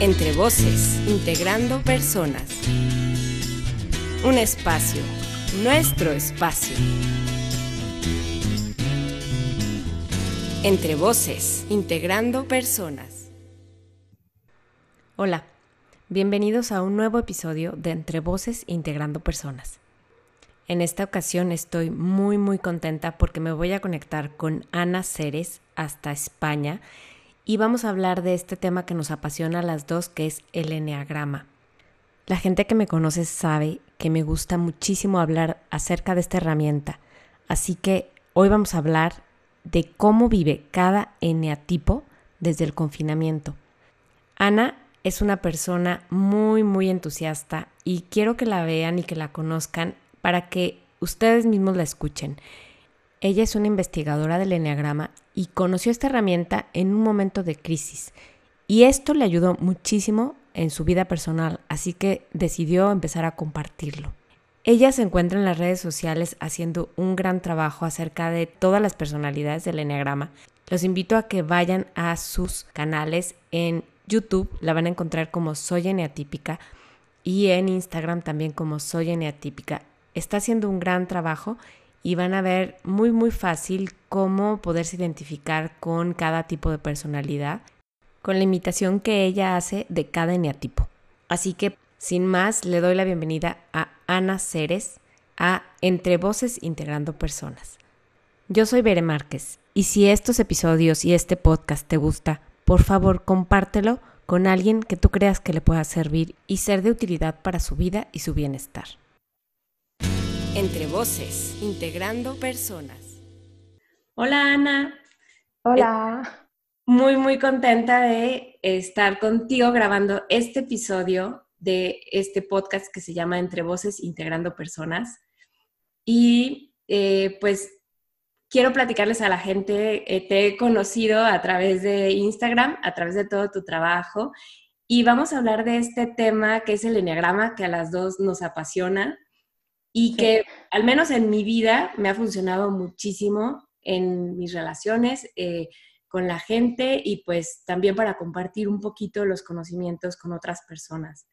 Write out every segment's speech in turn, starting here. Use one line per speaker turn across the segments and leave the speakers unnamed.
Entre voces, integrando personas. Un espacio, nuestro espacio. Entre voces, integrando personas. Hola, bienvenidos a un nuevo episodio de Entre voces, integrando personas. En esta ocasión estoy muy muy contenta porque me voy a conectar con Ana Ceres hasta España y vamos a hablar de este tema que nos apasiona a las dos, que es el enneagrama. La gente que me conoce sabe que me gusta muchísimo hablar acerca de esta herramienta, así que hoy vamos a hablar de cómo vive cada eneatipo desde el confinamiento. Ana es una persona muy, muy entusiasta y quiero que la vean y que la conozcan para que ustedes mismos la escuchen. Ella es una investigadora del Enneagrama y conoció esta herramienta en un momento de crisis. Y esto le ayudó muchísimo en su vida personal, así que decidió empezar a compartirlo. Ella se encuentra en las redes sociales haciendo un gran trabajo acerca de todas las personalidades del Enneagrama. Los invito a que vayan a sus canales en YouTube, la van a encontrar como Soy Eneatípica y en Instagram también como Soy Eneatípica. Está haciendo un gran trabajo y van a ver muy muy fácil cómo poderse identificar con cada tipo de personalidad, con la imitación que ella hace de cada eneatipo. Así que, sin más, le doy la bienvenida a Ana Ceres a Entre Voces Integrando Personas. Yo soy Bere Márquez y si estos episodios y este podcast te gusta, por favor compártelo con alguien que tú creas que le pueda servir y ser de utilidad para su vida y su bienestar. Entre voces, integrando personas. Hola Ana.
Hola.
Muy, muy contenta de estar contigo grabando este episodio de este podcast que se llama Entre voces, integrando personas. Y eh, pues quiero platicarles a la gente, eh, te he conocido a través de Instagram, a través de todo tu trabajo, y vamos a hablar de este tema que es el enneagrama, que a las dos nos apasiona y que al menos en mi vida me ha funcionado muchísimo en mis relaciones eh, con la gente y pues también para compartir un poquito los conocimientos con otras personas.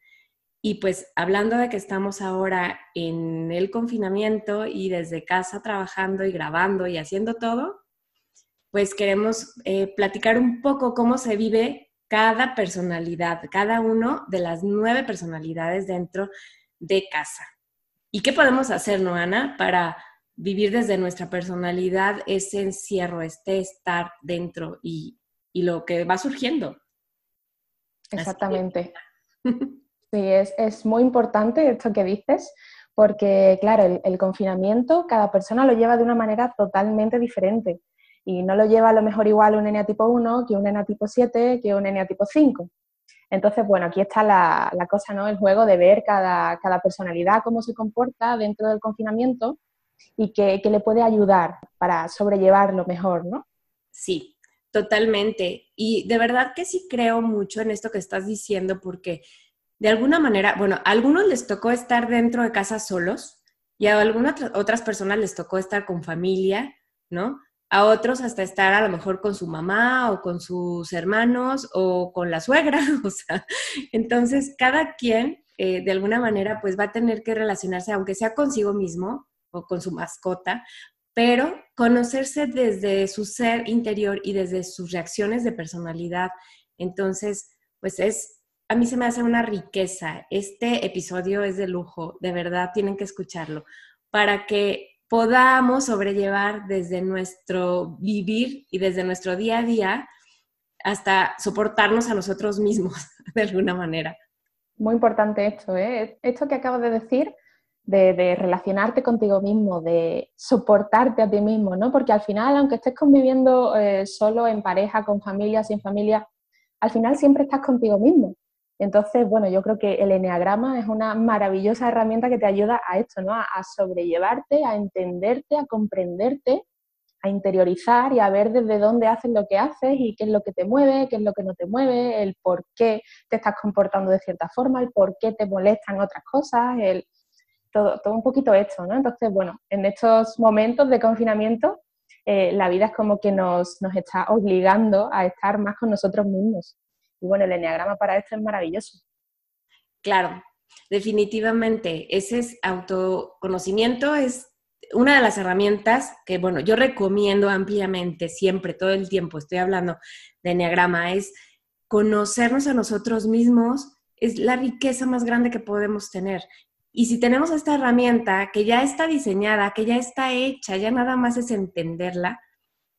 Y pues hablando de que estamos ahora en el confinamiento y desde casa trabajando y grabando y haciendo todo, pues queremos eh, platicar un poco cómo se vive cada personalidad, cada uno de las nueve personalidades dentro de casa. ¿Y qué podemos hacer, no, Ana, para vivir desde nuestra personalidad ese encierro, este estar dentro y, lo que va surgiendo?
Exactamente. Sí, es, muy importante esto que dices, porque, claro, el, confinamiento, cada persona lo lleva de una manera totalmente diferente. Y no lo lleva a lo mejor igual un tipo 1 que un tipo 7 que un tipo 5. Entonces, bueno, aquí está la, cosa, ¿no? El juego de ver cada, personalidad, cómo se comporta dentro del confinamiento y qué, le puede ayudar para sobrellevarlo mejor, ¿no?
Sí, totalmente. Y de verdad que sí creo mucho en esto que estás diciendo porque de alguna manera, bueno, a algunos les tocó estar dentro de casa solos y a algunas otras personas les tocó estar con familia, ¿no? A otros hasta estar a lo mejor con su mamá o con sus hermanos o con la suegra, o sea, entonces cada quien eh, de alguna manera pues va a tener que relacionarse, aunque sea consigo mismo o con su mascota, pero conocerse desde su ser interior y desde sus reacciones de personalidad. Entonces, pues es, a mí se me hace una riqueza. Este episodio es de lujo, de verdad tienen que escucharlo, para que podamos sobrellevar desde nuestro vivir y desde nuestro día a día hasta soportarnos a nosotros mismos de alguna manera.
Muy importante esto, ¿eh? Esto que acabo de decir, de, relacionarte contigo mismo, de soportarte a ti mismo, ¿no? Porque al final, aunque estés conviviendo eh, solo en pareja, con familia, sin familia, al final siempre estás contigo mismo. Entonces, bueno, yo creo que el eneagrama es una maravillosa herramienta que te ayuda a esto, ¿no? A, sobrellevarte, a entenderte, a comprenderte, a interiorizar y a ver desde dónde haces lo que haces y qué es lo que te mueve, qué es lo que no te mueve, el por qué te estás comportando de cierta forma, el por qué te molestan otras cosas, el, todo, todo un poquito esto, ¿no? Entonces, bueno, en estos momentos de confinamiento, eh, la vida es como que nos está obligando a estar más con nosotros mismos y bueno, el enneagrama para esto es maravilloso.
Claro, definitivamente, ese es autoconocimiento, es una de las herramientas que, bueno, yo recomiendo ampliamente, siempre, todo el tiempo, estoy hablando de enneagrama, es conocernos a nosotros mismos, es la riqueza más grande que podemos tener. Y si tenemos esta herramienta que ya está diseñada, que ya está hecha, ya nada más es entenderla,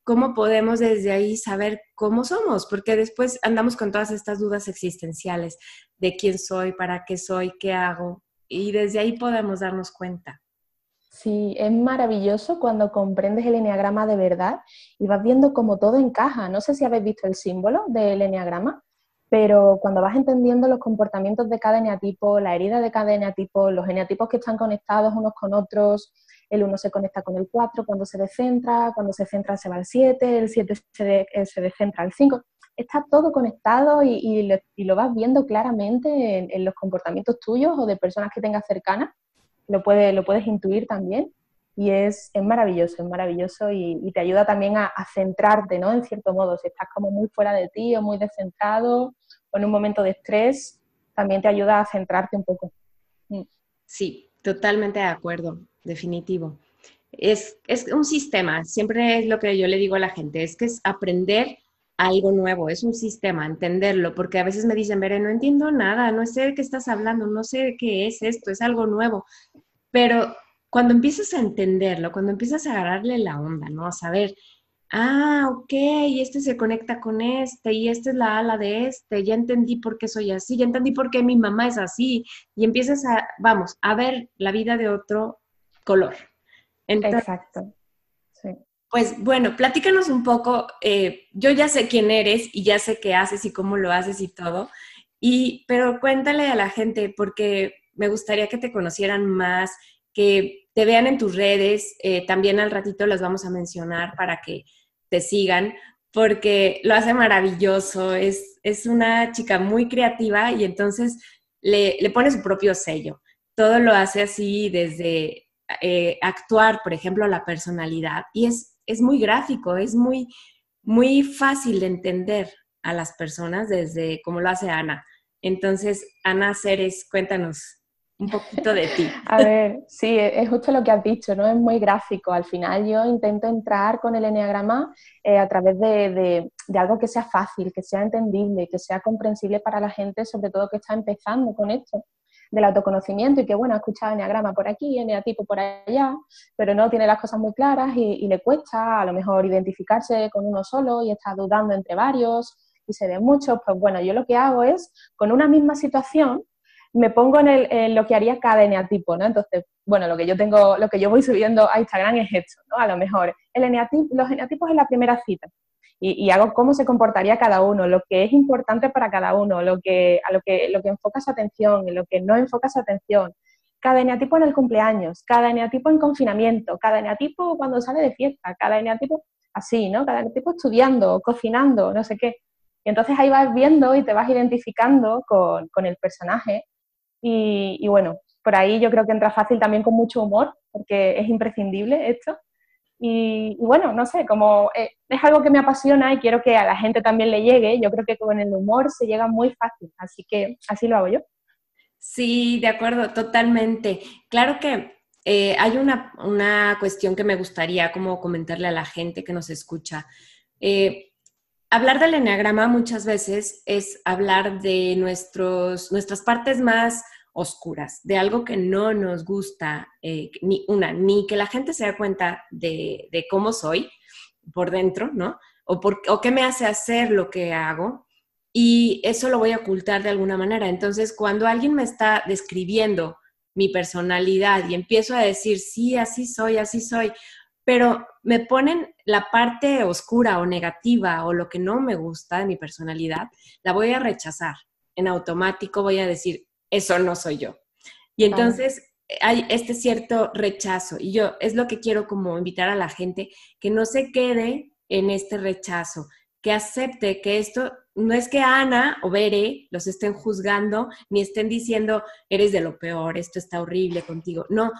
¿cómo podemos desde ahí saber cómo somos? Porque después andamos con todas estas dudas existenciales de quién soy, para qué soy, qué hago, y desde ahí podemos darnos cuenta.
Sí, es maravilloso cuando comprendes el enneagrama de verdad y vas viendo cómo todo encaja. No sé si habéis visto el símbolo del enneagrama, pero cuando vas entendiendo los comportamientos de cada eneatipo, la herida de cada eneatipo, los eneatipos que están conectados unos con otros, el 1 se conecta con el 4 cuando se descentra, cuando se centra se va al 7, el 7 se, eh, se descentra al 5, está todo conectado y, lo, vas viendo claramente en, los comportamientos tuyos o de personas que tengas cercanas, lo, lo puedes intuir también y es, maravilloso, es maravilloso y, te ayuda también a, centrarte, ¿no? En cierto modo, si estás como muy fuera de ti o muy descentrado o en un momento de estrés, también te ayuda a centrarte un poco.
Mm. Sí, totalmente de acuerdo, definitivo. Es, es un sistema, siempre es lo que yo le digo a la gente, es que es aprender algo nuevo, es un sistema, entenderlo, porque a veces me dicen, Veré, no entiendo nada, no sé de qué estás hablando, no sé qué es esto, es algo nuevo, pero cuando empiezas a entenderlo, cuando empiezas a agarrarle la onda, ¿no? A saber, ah, ok, y este se conecta con este, y esta es la ala de este, ya entendí por qué soy así, ya entendí por qué mi mamá es así, y empiezas a, vamos, a ver la vida de otro color.
Exacto. Sí.
Pues bueno, platícanos un poco, eh, yo ya sé quién eres y ya sé qué haces y cómo lo haces y todo, y, pero cuéntale a la gente porque me gustaría que te conocieran más, que te vean en tus redes, eh, también al ratito las vamos a mencionar para que te sigan, porque lo hace maravilloso, es, es una chica muy creativa y entonces le, le pone su propio sello. Todo lo hace así desde eh, actuar, por ejemplo, la personalidad, y es, es muy gráfico, es muy, muy fácil de entender a las personas desde como lo hace Ana. Entonces, Ana Ceres, cuéntanos un poquito de ti.
A ver, sí, es justo lo que has dicho, ¿no? Es muy gráfico. Al final yo intento entrar con el enneagrama eh, a través de, algo que sea fácil, que sea entendible, que sea comprensible para la gente, sobre todo que está empezando con esto del autoconocimiento y que, bueno, ha escuchado enneagrama por aquí, eneatipo por allá, pero no tiene las cosas muy claras y, y le cuesta a lo mejor identificarse con uno solo y está dudando entre varios y se ve mucho, pues bueno, yo lo que hago es, con una misma situación, me pongo en, lo que haría cada eneatipo, ¿no? Entonces, bueno, lo que yo tengo, lo que yo voy subiendo a Instagram es esto, ¿no? A lo mejor el eneatipo, los eneatipos en la primera cita y, hago cómo se comportaría cada uno, lo que es importante para cada uno, lo que, a lo que, lo que enfoca su atención, en lo que no enfoca su atención. Cada eneatipo en el cumpleaños, cada eneatipo en confinamiento, cada eneatipo cuando sale de fiesta, cada eneatipo así, ¿no? Cada eneatipo estudiando, cocinando, no sé qué. Y entonces ahí vas viendo y te vas identificando con, con el personaje y, bueno, por ahí yo creo que entra fácil también con mucho humor, porque es imprescindible esto. Y, bueno, no sé, como eh, es algo que me apasiona y quiero que a la gente también le llegue, yo creo que con el humor se llega muy fácil, así que así lo hago yo.
Sí, de acuerdo, totalmente. Claro que eh, hay una, una, cuestión que me gustaría como comentarle a la gente que nos escucha. Eh, hablar del enneagrama muchas veces es hablar de nuestros, nuestras partes más oscuras, de algo que no nos gusta, eh, ni una, ni que la gente se da cuenta de, cómo soy por dentro, ¿no? O, por, o qué me hace hacer lo que hago, y eso lo voy a ocultar de alguna manera. Entonces, cuando alguien me está describiendo mi personalidad y empiezo a decir, sí, así soy, así soy, pero me ponen la parte oscura o negativa o lo que no me gusta de mi personalidad, la voy a rechazar. En automático voy a decir, eso no soy yo. Y entonces hay este cierto rechazo. Y yo es lo que quiero como invitar a la gente, que no se quede en este rechazo, que acepte que esto no es que Ana o Bere los estén juzgando ni estén diciendo, eres de lo peor, esto está horrible contigo. No,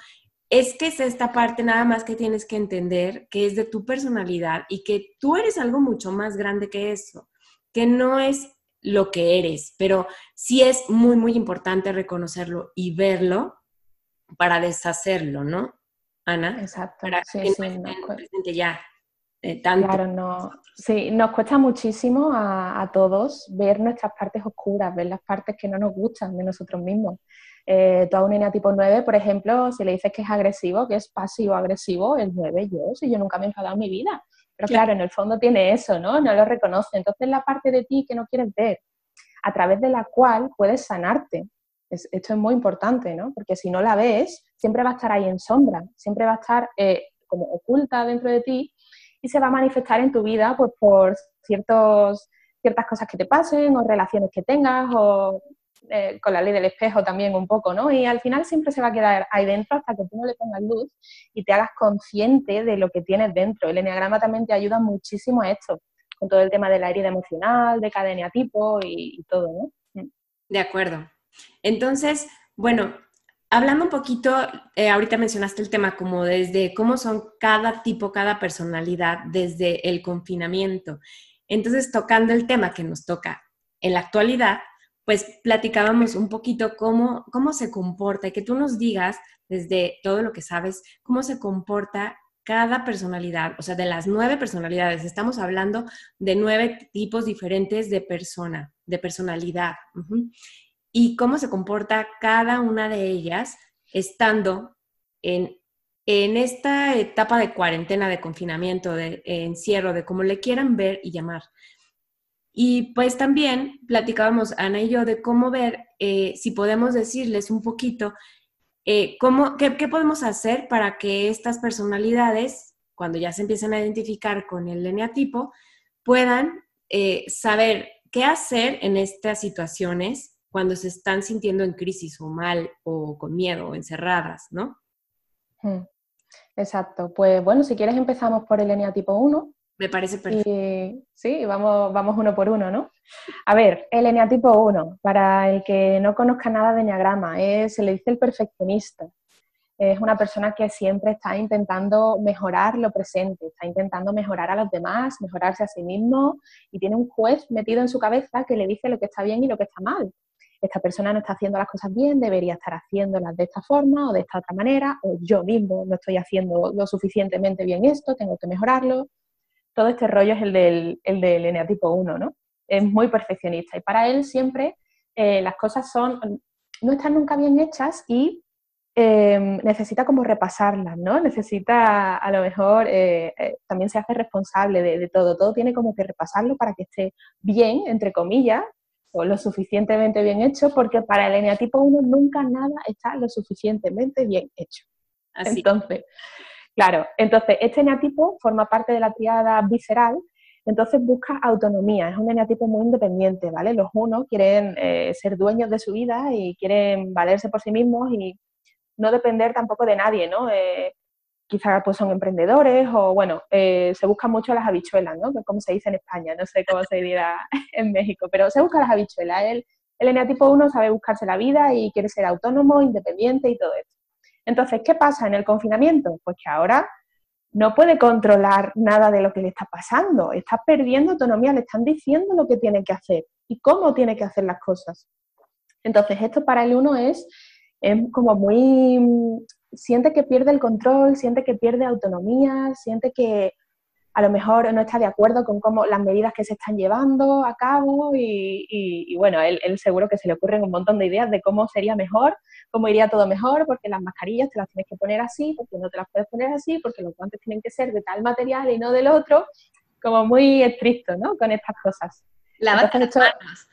es que es esta parte nada más que tienes que entender que es de tu personalidad y que tú eres algo mucho más grande que eso, que no es lo que eres, pero sí es muy, muy importante reconocerlo y verlo para deshacerlo, ¿no, Ana?
Exacto.
Para
sí,
que
sí,
no presente ya eh, tanto.
Claro, no, sí, nos cuesta muchísimo a, a todos ver nuestras partes oscuras, ver las partes que no nos gustan de nosotros mismos. Eh, tú a un tipo 9, por ejemplo, si le dices que es agresivo, que es pasivo-agresivo, el 9 yo, si yo nunca me he enfadado en mi vida. Pero
Claro.
en el fondo tiene eso, ¿no? No lo reconoce. Entonces la parte de ti que no quieres ver, a través de la cual puedes sanarte. Es- esto es muy importante, ¿no? Porque si no la ves, siempre va a estar ahí en sombra, siempre va a estar eh, como oculta dentro de ti y se va a manifestar en tu vida pues por ciertos, ciertas cosas que te pasen o relaciones que tengas o eh, con la ley del espejo también un poco, ¿no? Y al final siempre se va a quedar ahí dentro hasta que tú no le pongas luz y te hagas consciente de lo que tienes dentro. El enneagrama también te ayuda muchísimo a esto, con todo el tema de la herida emocional, de cada eneatipo y, todo, ¿no?
De acuerdo. Entonces, bueno, hablando un poquito, eh, ahorita mencionaste el tema como desde cómo son cada tipo, cada personalidad desde el confinamiento. Entonces, tocando el tema que nos toca en la actualidad, pues platicábamos un poquito cómo, cómo se comporta y que tú nos digas desde todo lo que sabes, cómo se comporta cada personalidad, o sea, de las nueve personalidades, estamos hablando de nueve tipos diferentes de persona, de personalidad. Y cómo se comporta cada una de ellas estando en, en esta etapa de cuarentena, de confinamiento, de, encierro, de como le quieran ver y llamar. Y pues también platicábamos Ana y yo de cómo ver eh, si podemos decirles un poquito eh, cómo, qué, podemos hacer para que estas personalidades, cuando ya se empiecen a identificar con el eneatipo, puedan eh, saber qué hacer en estas situaciones cuando se están sintiendo en crisis o mal o con miedo o encerradas, ¿no?
Mm, Exacto. Pues bueno, si quieres empezamos por el eneatipo 1.
Me parece perfecto.
Y sí, vamos, vamos uno por uno, ¿no? A ver, el eneatipo 1, para el que no conozca nada de eneagrama, es, se le dice el perfeccionista. Es una persona que siempre está intentando mejorar lo presente, está intentando mejorar a los demás, mejorarse a sí mismo y tiene un juez metido en su cabeza que le dice lo que está bien y lo que está mal. Esta persona no está haciendo las cosas bien, debería estar haciéndolas de esta forma o de esta otra manera, o yo mismo no estoy haciendo lo suficientemente bien esto, tengo que mejorarlo. Todo este rollo es el del, el del eneatipo 1, ¿no? Es muy perfeccionista y para él siempre eh, las cosas son, no están nunca bien hechas y eh, necesita como repasarlas, ¿no? Necesita, a lo mejor, eh, eh, también se hace responsable de, de, todo. Todo tiene como que repasarlo para que esté bien, entre comillas, o lo suficientemente bien hecho, porque para el eneatipo 1 nunca nada está lo suficientemente bien hecho.
Así.
Entonces, claro, entonces este eneatipo forma parte de la triada visceral, entonces busca autonomía, es un eneatipo muy independiente, ¿vale? Los unos quieren eh, ser dueños de su vida y quieren valerse por sí mismos y no depender tampoco de nadie, ¿no? Eh, quizás pues son emprendedores o, bueno, eh, se buscan mucho las habichuelas, ¿no? Como se dice en España, no sé cómo se dirá en México, pero se buscan las habichuelas. El, el eneatipo 1 sabe buscarse la vida y quiere ser autónomo, independiente y todo esto. Entonces, ¿qué pasa en el confinamiento? Pues que ahora no puede controlar nada de lo que le está pasando, está perdiendo autonomía, le están diciendo lo que tiene que hacer y cómo tiene que hacer las cosas. Entonces, esto para el 1 es es como muy, siente que pierde el control, siente que pierde autonomía, siente que a lo mejor no está de acuerdo con cómo las medidas que se están llevando a cabo y, y, y bueno, él, él, seguro que se le ocurren un montón de ideas de cómo sería mejor, cómo iría todo mejor, porque las mascarillas te las tienes que poner así, porque no te las puedes poner así, porque los guantes tienen que ser de tal material y no del otro, como muy estricto, ¿no? Con estas cosas.
Lávate las manos.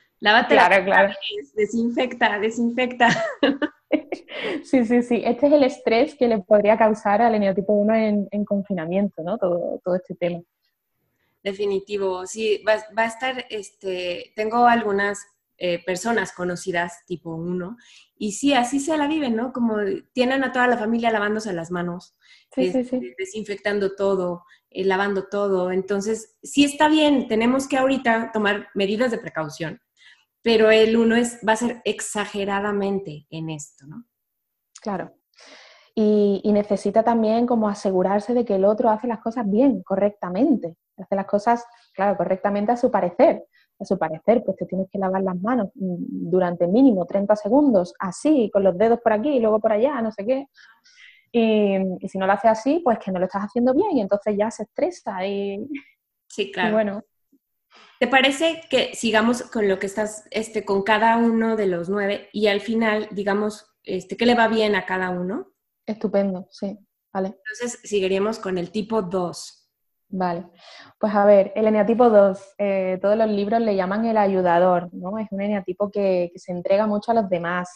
Claro,
las
claro.
manos, desinfecta, desinfecta.
Sí, sí, sí. Este es el estrés que le podría causar al eneotipo 1 en, en confinamiento, ¿no? Todo, todo, este tema.
Definitivo, sí, va, va a estar, este, tengo algunas eh, personas conocidas tipo 1 y sí, así se la viven, ¿no? Como tienen a toda la familia lavándose las manos,
sí, sí, sí.
desinfectando todo, eh, lavando todo. Entonces, sí está bien, tenemos que ahorita tomar medidas de precaución, pero el uno es, va a ser exageradamente en esto, ¿no?
Claro. Y, y, necesita también como asegurarse de que el otro hace las cosas bien, correctamente. Hace las cosas, claro, correctamente a su parecer. A su parecer, pues te tienes que lavar las manos mm, durante mínimo 30 segundos, así, con los dedos por aquí y luego por allá, no sé qué. Y, si no lo haces así, pues que no lo estás haciendo bien y entonces ya se estresa y,
sí, claro. bueno. ¿Te parece que sigamos con lo que estás, este, con cada uno de los nueve y al final, digamos, este, qué le va bien a cada uno?
Estupendo, sí, vale.
Entonces, seguiríamos con el tipo 2.
Vale, pues a ver, el eneatipo 2, eh, todos los libros le llaman el ayudador, ¿no? Es un eneatipo que, que se entrega mucho a los demás,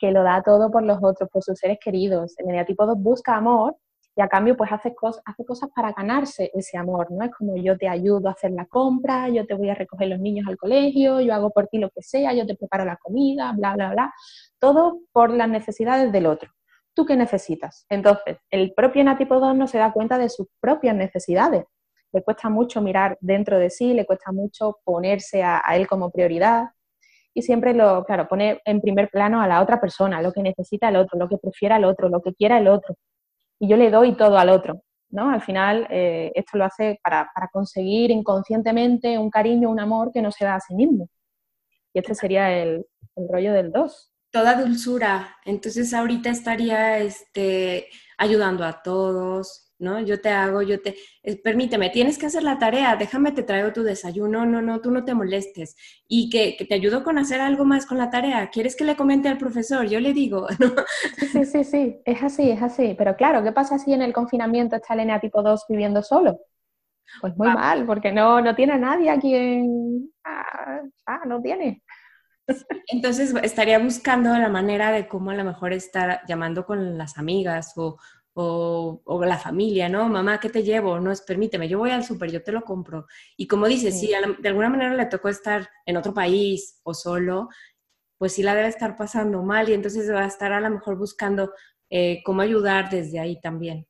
que lo da todo por los otros, por sus seres queridos. El eneatipo 2 busca amor y a cambio pues hace, cosas, hace cosas para ganarse ese amor, ¿no? Es como yo te ayudo a hacer la compra, yo te voy a recoger los niños al colegio, yo hago por ti lo que sea, yo te preparo la comida, bla, bla, bla. Todo por las necesidades del otro. ¿Tú qué necesitas? Entonces, el propio eneatipo 2 no se da cuenta de sus propias necesidades. Le cuesta mucho mirar dentro de sí, le cuesta mucho ponerse a él como prioridad, y siempre lo, claro, pone en primer plano a la otra persona, lo que necesita el otro, lo que prefiera el otro, lo que quiera el otro. Y yo le doy todo al otro, ¿no? Al final, eh, esto lo hace para, conseguir inconscientemente un cariño, un amor que no se da a sí mismo. Y este sería el, rollo del dos.
Toda dulzura. Entonces ahorita estaría este, ayudando a todos, ¿no? Yo te hago, yo te, permíteme, tienes que hacer la tarea, déjame, te traigo tu desayuno, no, no, tú no te molestes. Y que, te ayudo con hacer algo más con la tarea. ¿Quieres que le comente al profesor? Yo le digo, ¿no?
Sí, sí, sí, es así, es así. Pero claro, ¿qué pasa si en el confinamiento está Elena tipo 2 viviendo solo? Pues muy mal, porque no, no tiene a nadie a quien... Ah, ah, no tiene.
Entonces estaría buscando la manera de cómo a lo mejor estar llamando con las amigas o, o, la familia, ¿no? Mamá, ¿qué te llevo? No, es, permíteme, yo voy al súper, yo te lo compro. Y como dices, si de alguna manera le tocó estar en otro país o solo, pues sí la debe estar pasando mal y entonces va a estar a lo mejor buscando eh, cómo ayudar desde ahí también.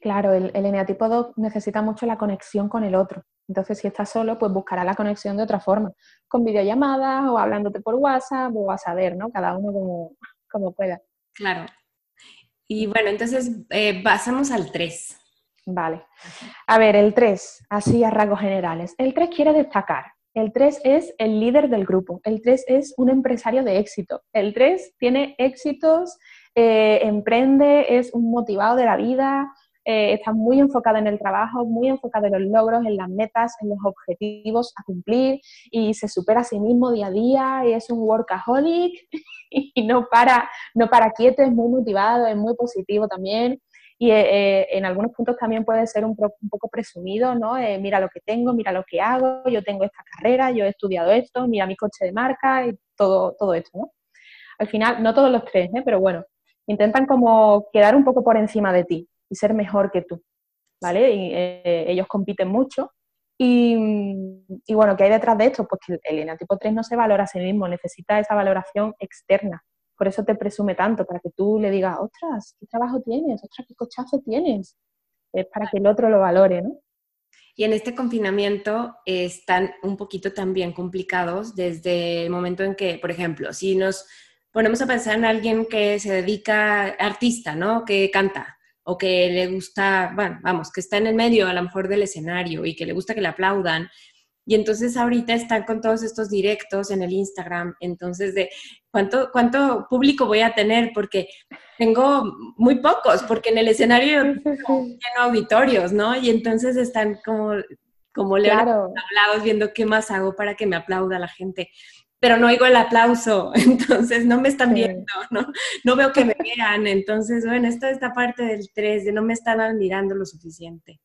Claro, el, el eneatipo 2 necesita mucho la conexión con el otro. Entonces, si está solo, pues buscará la conexión de otra forma, con videollamadas o hablándote por WhatsApp o a saber, ¿no? Cada uno como, como pueda.
Claro, y bueno, entonces eh, pasamos al 3.
Vale. A ver, el 3, así a rasgos generales. El 3 quiere destacar. El 3 es el líder del grupo. El 3 es un empresario de éxito. El 3 tiene éxitos, eh, emprende, es un motivado de la vida, eh, está muy enfocado en el trabajo, muy enfocado en los logros, en las metas, en los objetivos a cumplir y se supera a sí mismo día a día y es un workaholic y no para, no para quieto, es muy motivado, es muy positivo también y eh, eh, en algunos puntos también puede ser un, poco presumido, ¿no? mira lo que tengo, mira lo que hago, yo tengo esta carrera, yo he estudiado esto, mira mi coche de marca y todo, todo esto, ¿no? Al final, no todos los tres, pero bueno, intentan como quedar un poco por encima de ti y ser mejor que tú, ¿vale? Y, eh, ellos compiten mucho. Y, y, bueno, ¿qué hay detrás de esto? Pues que el eneatipo 3 no se valora a sí mismo, necesita esa valoración externa. Por eso te presume tanto, para que tú le digas, ostras, ¿qué trabajo tienes? Ostras, ¿qué cochazo tienes? Es para que el otro lo valore, ¿no?
Y en este confinamiento están un poquito también complicados desde el momento en que, por ejemplo, si nos ponemos a pensar en alguien que se dedica, artista, ¿no? Que canta, o que le gusta, bueno, vamos, que está en el medio a lo mejor del escenario y que le gusta que le aplaudan. Y entonces ahorita están con todos estos directos en el Instagram, entonces de cuánto, cuánto público voy a tener, porque tengo muy pocos, porque en el escenario tengo auditorios, ¿no? Y entonces están como, como leones hablados viendo qué más hago para que me aplauda la gente pero no oigo el aplauso, entonces no me están viendo, ¿no? No veo que me vean, entonces, bueno, esta esta parte del 3, de no me están admirando lo suficiente.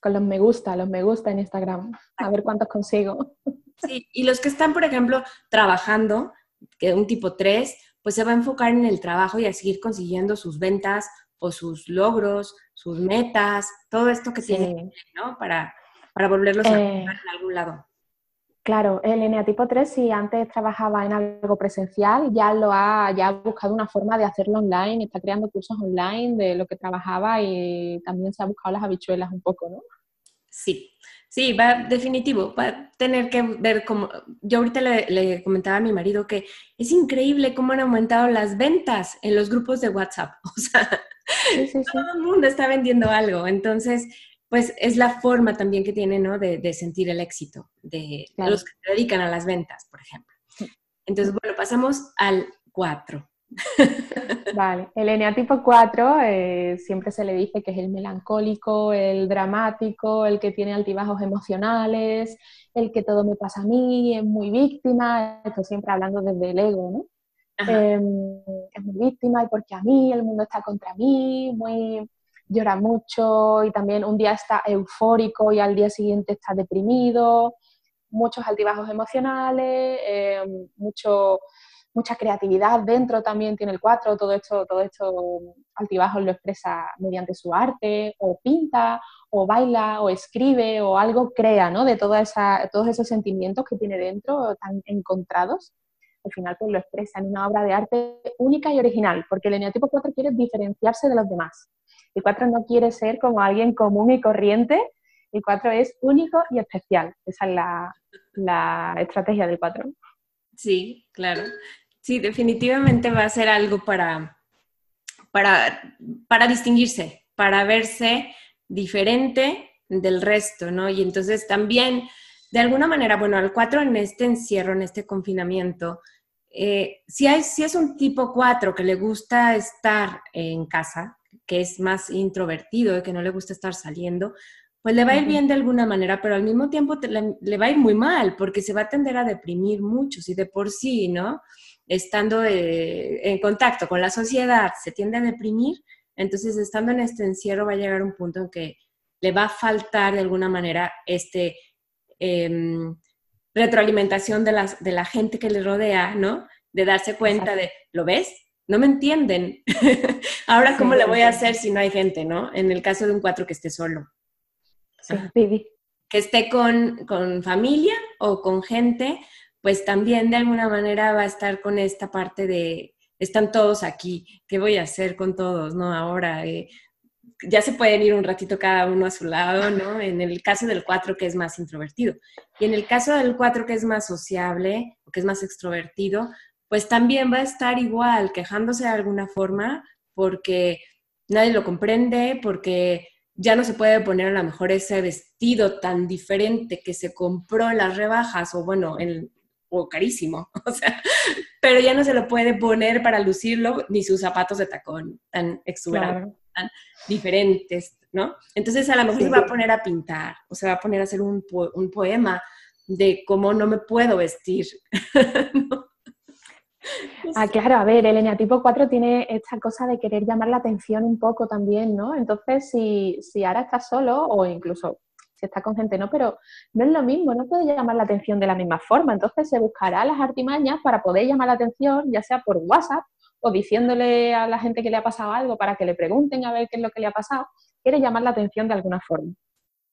Con los me gusta, los me gusta en Instagram, a ver cuántos consigo.
Sí, y los que están, por ejemplo, trabajando, que un tipo 3, pues se va a enfocar en el trabajo y a seguir consiguiendo sus ventas o sus logros, sus metas, todo esto que tiene, ¿no? Para, para volverlos a eh, en algún lado.
Claro, el eneatipo 3, si antes trabajaba en algo presencial, ya lo ha, ya ha buscado una forma de hacerlo online, está creando cursos online de lo que trabajaba y también se ha buscado las habichuelas un poco, ¿no?
Sí, sí, va, definitivo, va a tener que ver cómo, yo ahorita le, comentaba a mi marido que es increíble cómo han aumentado las ventas en los grupos de WhatsApp, o sea, todo el mundo está vendiendo algo, entonces pues es la forma también que tiene, ¿no? De, sentir el éxito, de, los que se dedican a las ventas, por ejemplo. Entonces, bueno, pasamos al 4.
Vale, el eneatipo 4 eh, siempre se le dice que es el melancólico, el dramático, el que tiene altibajos emocionales, el que todo me pasa a mí, es muy víctima, esto siempre hablando desde el ego, ¿no? Em, es muy víctima y porque a mí el mundo está contra mí, muy llora mucho y también un día está eufórico y al día siguiente está deprimido, muchos altibajos emocionales, em, mucho mucha creatividad dentro también tiene el 4, todo esto, todo esto altibajos lo expresa mediante su arte, o pinta, o baila, o escribe, o algo crea, ¿no? De toda esa, todos esos sentimientos que tiene dentro, tan encontrados, al final pues lo expresa en una obra de arte única y original, porque el eneatipo 4 quiere diferenciarse de los demás. El 4 no quiere ser como alguien común y corriente, el 4 es único y especial. Esa es la, la estrategia del 4.
Sí, claro. Sí, definitivamente va a ser algo para, para, para distinguirse, para verse diferente del resto, ¿no? Y entonces también, de alguna manera, bueno, al 4 en este encierro, en este confinamiento, eh, si, si es un tipo 4 que le gusta estar en casa, que es más introvertido, que no le gusta estar saliendo, pues le va a ir bien de alguna manera, pero al mismo tiempo le, le, va a ir muy mal, porque se va a tender a deprimir mucho, si de por sí, ¿no? estando en contacto con la sociedad se tiende a deprimir, entonces estando en este encierro va a llegar un punto en que le va a faltar de alguna manera este em, retroalimentación de, las, de la gente que le rodea, ¿no? De darse cuenta de, ¿lo ves? No me entienden. Ahora, ¿cómo le voy a hacer si no hay gente, ¿no? En el caso de un cuatro que esté solo.
Sí,
que esté con, con familia o con gente, pues también de alguna manera va a estar con esta parte de, están todos aquí, ¿qué voy a hacer con todos, no? Ahora, eh, ya se pueden ir un ratito cada uno a su lado, ¿no? En el caso del 4 que es más introvertido. Y en el caso del 4 que es más sociable o que es más extrovertido, pues también va a estar igual, quejándose de alguna forma porque nadie lo comprende, porque ya no se puede poner a lo mejor ese vestido tan diferente que se compró en las rebajas o bueno, en, o carísimo, o sea, pero ya no se lo puede poner para lucirlo ni sus zapatos de tacón tan exuberantes, tan diferentes, ¿no? Entonces a lo mejor se va a poner a pintar o se va a poner a hacer un, un poema de cómo no me puedo vestir.
Ah, claro, a ver, el eneatipo 4 tiene esta cosa de querer llamar la atención un poco también, ¿no? Entonces, si, si ahora estás solo o incluso está con gente, no, pero no es lo mismo, no puede llamar la atención de la misma forma. Entonces se buscará las artimañas para poder llamar la atención, ya sea por WhatsApp o diciéndole a la gente que le ha pasado algo para que le pregunten a ver qué es lo que le ha pasado. Quiere llamar la atención de alguna forma.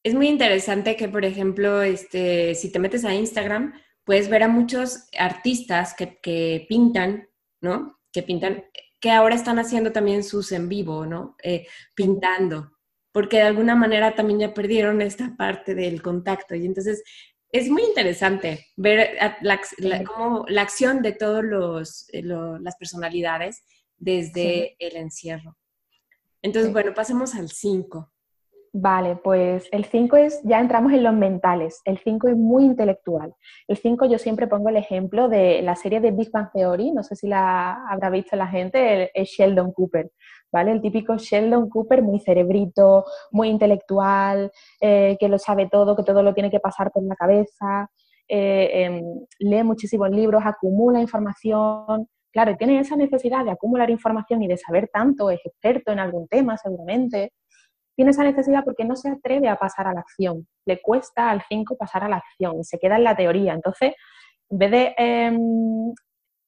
Es muy interesante que, por ejemplo, este, si te metes a Instagram, puedes ver a muchos artistas que, que pintan, ¿no? Que pintan, que ahora están haciendo también sus en vivo, ¿no? Eh, pintando porque de alguna manera también ya perdieron esta parte del contacto. Y entonces es muy interesante ver la, la acción de todas eh, las personalidades desde el encierro. Entonces, bueno, pasemos al 5.
Vale, pues el 5 es, ya entramos en los mentales, el 5 es muy intelectual. El 5 yo siempre pongo el ejemplo de la serie de Big Bang Theory, no sé si la habrá visto la gente, es Sheldon Cooper, ¿vale? El típico Sheldon Cooper muy cerebrito, muy intelectual, eh, que lo sabe todo, que todo lo tiene que pasar por la cabeza, eh, em, lee muchísimos libros, acumula información, claro, tiene esa necesidad de acumular información y de saber tanto, es experto en algún tema seguramente, tiene esa necesidad porque no se atreve a pasar a la acción. Le cuesta al 5 pasar a la acción y se queda en la teoría. Entonces, en vez de em,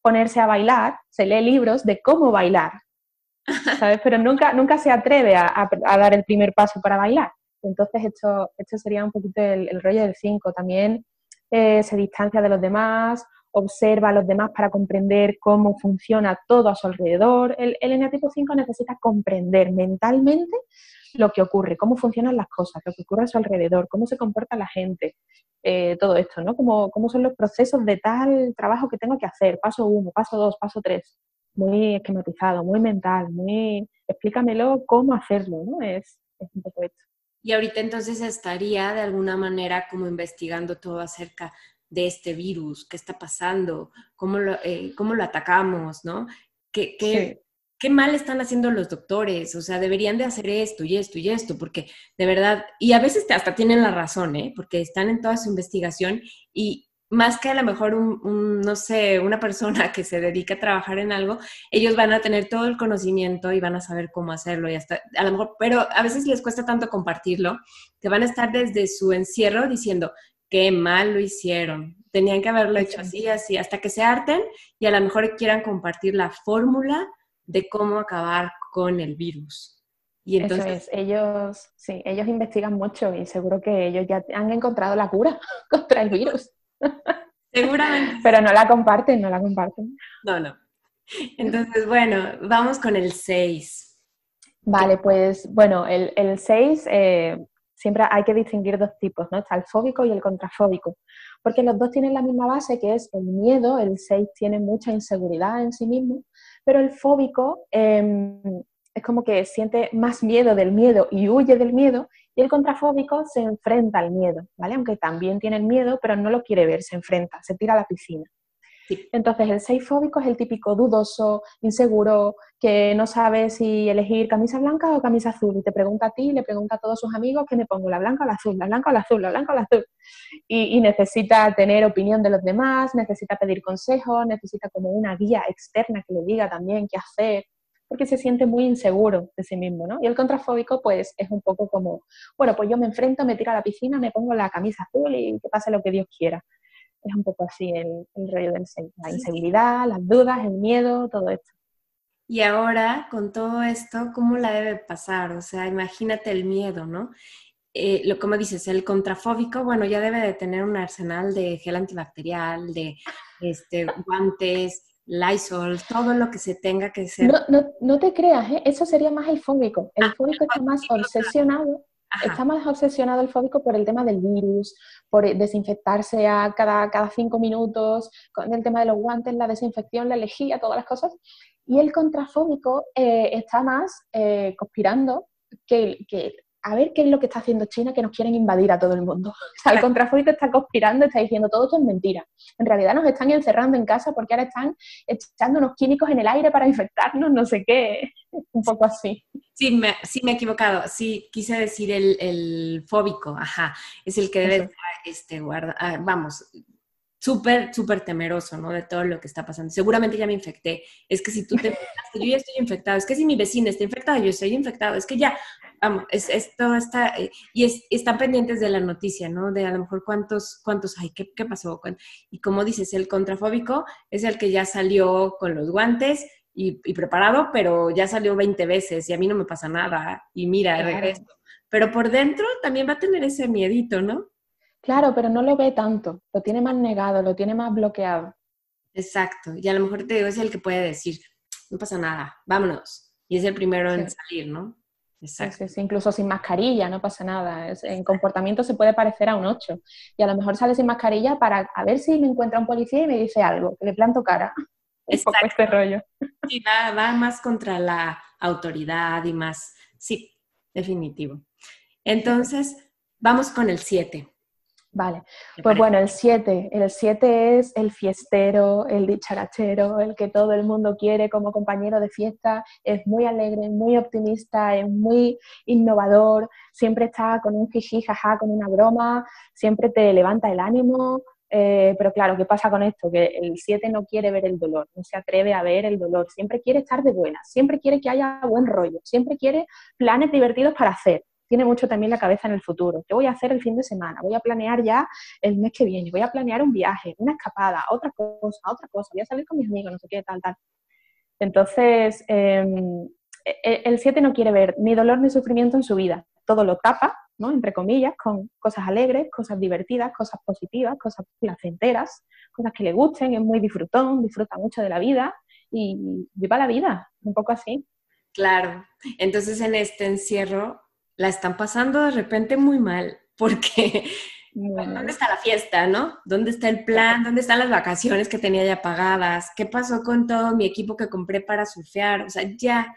ponerse a bailar, se lee libros de cómo bailar. ¿sabes? Pero nunca, nunca se atreve a, dar el primer paso para bailar. Entonces, esto, esto sería un poquito el, rollo del 5. También eh, se distancia de los demás, observa a los demás para comprender cómo funciona todo a su alrededor. El, el eneatipo 5 necesita comprender mentalmente lo que ocurre, cómo funcionan las cosas, lo que ocurre a su alrededor, cómo se comporta la gente, eh, todo esto, ¿no? Cómo, cómo son los procesos de tal trabajo que tengo que hacer, paso uno, paso dos, paso tres, muy esquematizado, muy mental, muy, explícamelo cómo hacerlo, ¿no? Es, es un poco esto.
Y ahorita entonces estaría de alguna manera como investigando todo acerca de este virus, qué está pasando, cómo lo, eh, cómo lo atacamos, ¿no? ¿Qué, qué, qué mal están haciendo los doctores? O sea, deberían de hacer esto y esto y esto, porque de verdad, y a veces hasta tienen la razón, ¿eh? Porque están en toda su investigación y, más que a lo mejor un, no sé, una persona que se dedica a trabajar en algo, ellos van a tener todo el conocimiento y van a saber cómo hacerlo y hasta, a lo mejor, pero a veces les cuesta tanto compartirlo, que van a estar desde su encierro diciendo, qué mal lo hicieron, tenían que haberlo hecho así, así, hasta que se harten y a lo mejor quieran compartir la fórmula de cómo acabar con el virus.
Y entonces, ellos, sí, ellos investigan mucho y seguro que ellos ya han encontrado la cura contra el virus.
Seguramente.
Pero no la comparten, no la comparten.
No, no. Entonces, bueno, vamos con el 6.
Vale, pues bueno, el 6 eh, siempre hay que distinguir dos tipos, ¿no? Está el fóbico y el contrafóbico, porque los dos tienen la misma base, que es el miedo, el 6 tiene mucha inseguridad en sí mismo, pero el fóbico em, es como que siente más miedo del miedo y huye del miedo, y el contrafóbico se enfrenta al miedo, ¿vale? Aunque también tiene el miedo, pero no lo quiere ver, se enfrenta, se tira a la piscina. Entonces, el seifóbico es el típico dudoso, inseguro, que no sabe si elegir camisa blanca o camisa azul. Y te pregunta a ti, le pregunta a todos sus amigos que me pongo la blanca o la azul, la blanca o la azul, la blanca o la azul. Y, y necesita tener opinión de los demás, necesita pedir consejos, necesita como una guía externa que le diga también qué hacer porque se siente muy inseguro de sí mismo, ¿no? Y el contrafóbico, pues, es un poco como, bueno, pues yo me enfrento, me tiro a la piscina, me pongo la camisa azul y que pase lo que Dios quiera. Es un poco así el, rollo del la inseguridad, las dudas, el miedo, todo esto.
Y ahora, con todo esto, ¿cómo la debe pasar? O sea, imagínate el miedo, ¿no? Eh, lo como dices, el contrafóbico, bueno, ya debe de tener un arsenal de gel antibacterial, de este, guantes, Lysol, todo lo que se tenga que ser.
No, no, no te creas, ¿eh? eso sería más el fóbico. El ah, fóbico está más obsesionado, está más obsesionado el fóbico por el tema del virus, por desinfectarse a cada, cada cinco minutos, con el tema de los guantes, la desinfección, la lejía, todas las cosas. Y el contrafóbico eh, está más eh, conspirando que, que a ver qué es lo que está haciendo China que nos quieren invadir a todo el mundo. O sea, el contrafóbico está conspirando, está diciendo todo esto es mentira. En realidad nos están encerrando en casa porque ahora están echando unos químicos en el aire para infectarnos, no sé qué. Un poco así.
Sí, me, sí me he equivocado. Sí, quise decir el, fóbico, ajá. Es el que debe este, guardar, ah, vamos, súper, súper temeroso, ¿no? De todo lo que está pasando. Seguramente ya me infecté. Es que si tú te infectaste, yo ya estoy infectado. Es que si mi vecina está infectada, yo estoy infectado. Es que ya, vamos, es, esto está, eh, y es, están pendientes de la noticia, ¿no? De a lo mejor cuántos, cuántos hay, qué, qué pasó. Y como dices, el contrafóbico es el que ya salió con los guantes y, preparado, pero ya salió 20 veces y a mí no me pasa nada. Y mira, regreso. Pero por dentro también va a tener ese miedito, ¿no?
Claro, pero no lo ve tanto, lo tiene más negado, lo tiene más bloqueado.
Exacto, y a lo mejor te digo, es el que puede decir, no pasa nada, vámonos. Y es el primero en salir, ¿no?
Exacto. incluso sin mascarilla, no pasa nada. en comportamiento se puede parecer a un 8. Y a lo mejor sale sin mascarilla para a ver si me encuentra un policía y me dice algo, que le planto cara. Poco este rollo.
Sí, va, va más contra la autoridad y más, sí, definitivo. Entonces, vamos con el 7.
Vale, pues bueno, el 7. El 7 es el fiestero, el dicharachero, el que todo el mundo quiere como compañero de fiesta. Es muy alegre, muy optimista, es muy innovador, siempre está con un jiji, jaja, con una broma, siempre te levanta el ánimo. Eh, pero claro, ¿qué pasa con esto? Que el 7 no quiere ver el dolor, no se atreve a ver el dolor, siempre quiere estar de buena, siempre quiere que haya buen rollo, siempre quiere planes divertidos para hacer tiene mucho también la cabeza en el futuro. ¿Qué voy a hacer el fin de semana? Voy a planear ya el mes que viene, voy a planear un viaje, una escapada, otra cosa, otra cosa, voy a salir con mis amigos, no sé qué, tal, tal. Entonces, em, e, e, el 7 no quiere ver ni dolor ni sufrimiento en su vida. Todo lo tapa, ¿no? Entre comillas, con cosas alegres, cosas divertidas, cosas positivas, cosas placenteras, cosas que le gusten, es muy disfrutón, disfruta mucho de la vida y viva la vida, un poco así.
Claro. Entonces, en este encierro, la están pasando de repente muy mal, porque ¿dónde está la fiesta, no? ¿Dónde está el plan? ¿Dónde están las vacaciones que tenía ya pagadas? ¿Qué pasó con todo mi equipo que compré para surfear? O sea, ya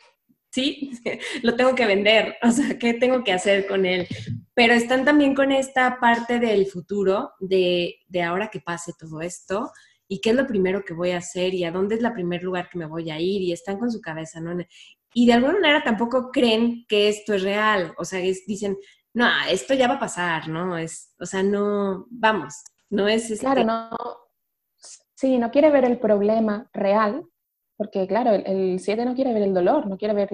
sí, lo tengo que vender, o sea, ¿qué tengo que hacer con él? Pero están también con esta parte del futuro, de, de ahora que pase todo esto, y qué es lo primero que voy a hacer y a dónde es el primer lugar que me voy a ir y están con su cabeza, ¿no? Y de alguna manera tampoco creen que esto es real, o sea, dicen, no, esto ya va a pasar, ¿no? Es, o sea, no, vamos, no es...
Este... Claro, no, sí, no quiere ver el problema real, porque claro, el 7 no quiere ver el dolor, no quiere ver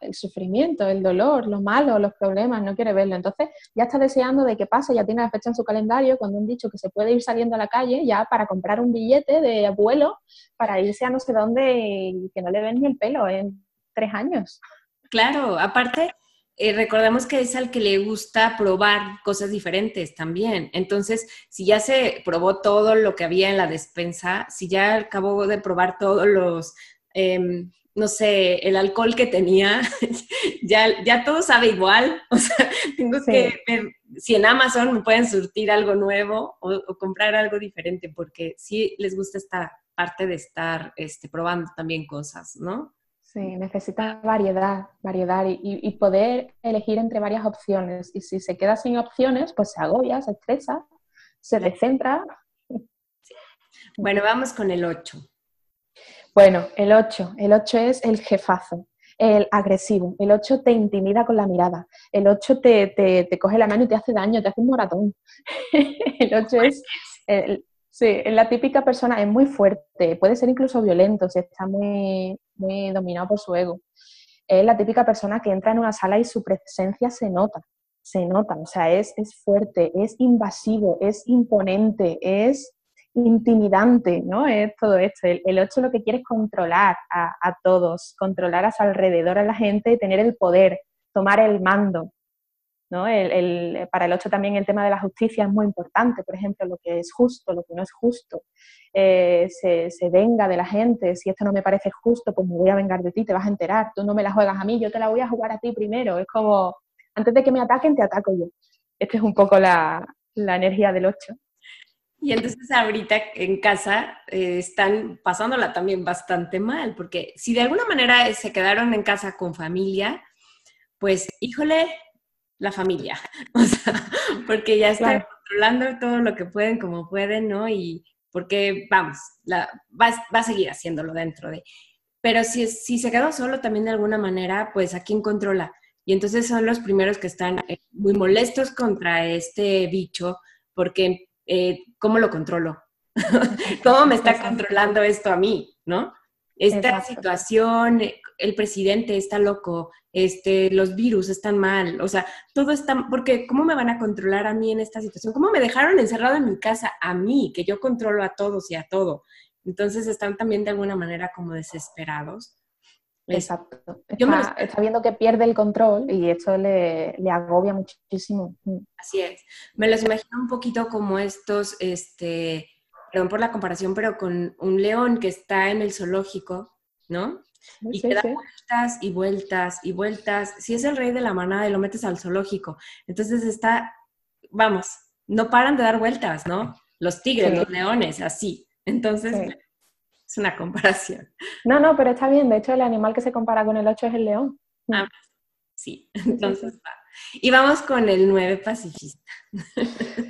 el sufrimiento, el dolor, lo malo, los problemas, no quiere verlo. Entonces ya está deseando de que pase, ya tiene la fecha en su calendario cuando han dicho que se puede ir saliendo a la calle ya para comprar un billete de abuelo para irse a no sé dónde y que no le ven ni el pelo en tres años.
Claro, aparte eh, recordemos que es al que le gusta probar cosas diferentes también. Entonces, si ya se probó todo lo que había en la despensa, si ya acabó de probar todos los, em, no sé, el alcohol que tenía, ya, ya todo sabe igual. O sea, tengo que ver si en Amazon me pueden surtir algo nuevo o, comprar algo diferente, porque sí les gusta esta parte de estar este, probando también cosas, ¿no?
Sí, necesita variedad, variedad y, poder elegir entre varias opciones. Y si se queda sin opciones, pues se agobia, se estresa, se descentra.
Bueno, vamos con el 8.
Bueno, el 8. El 8 es el jefazo, el agresivo. El 8 te intimida con la mirada. El 8 te, te, coge la mano y te hace daño, te hace un moratón. el 8 es el, Sí, la típica persona es muy fuerte, puede ser incluso violento si está muy, muy dominado por su ego. Es la típica persona que entra en una sala y su presencia se nota, se nota, o sea, es, es fuerte, es invasivo, es imponente, es intimidante, ¿no? Es todo esto. El, el 8 lo que quiere es controlar a, a, todos, controlar a su alrededor a la gente, tener el poder, tomar el mando. ¿No? El, para el 8 también el tema de la justicia es muy importante, por ejemplo, lo que es justo, lo que no es justo, eh, se, venga de la gente, si esto no me parece justo, pues me voy a vengar de ti, te vas a enterar, tú no me la juegas a mí, yo te la voy a jugar a ti primero, es como, antes de que me ataquen, te ataco yo. Esta es un poco la, la energía del 8.
Y entonces ahorita en casa eh, están pasándola también bastante mal, porque si de alguna manera se quedaron en casa con familia, pues híjole, la familia, o sea, porque ya están controlando todo lo que pueden como pueden, ¿no? Y porque, vamos, la, va, va, a seguir haciéndolo dentro de... Pero si, si se quedó solo también de alguna manera, pues a quién controla. Y entonces son los primeros que están eh, muy molestos contra este bicho, porque eh, ¿cómo lo controlo? ¿Cómo me está controlando esto a mí? ¿No? Esta situación, el presidente está loco, este, los virus están mal, o sea, todo está, porque ¿cómo me van a controlar a mí en esta situación? ¿Cómo me dejaron encerrado en mi casa a mí, que yo controlo a todos y a todo? Entonces están también de alguna manera como desesperados.
Exacto. Está, viendo que pierde el control y esto le, le, agobia muchísimo.
Así es. Me los imagino un poquito como estos, este, perdón por la comparación, pero con un león que está en el zoológico, ¿no? y que da vueltas y vueltas y vueltas. Si es el rey de la manada y lo metes al zoológico, entonces está, vamos, no paran de dar vueltas, ¿no? Los tigres, los leones, así. Entonces, es una comparación.
No, no, pero está bien. De hecho, el animal que se compara con el 8 es el león.
Ah, sí, entonces va. Y vamos con el 9 pacifista.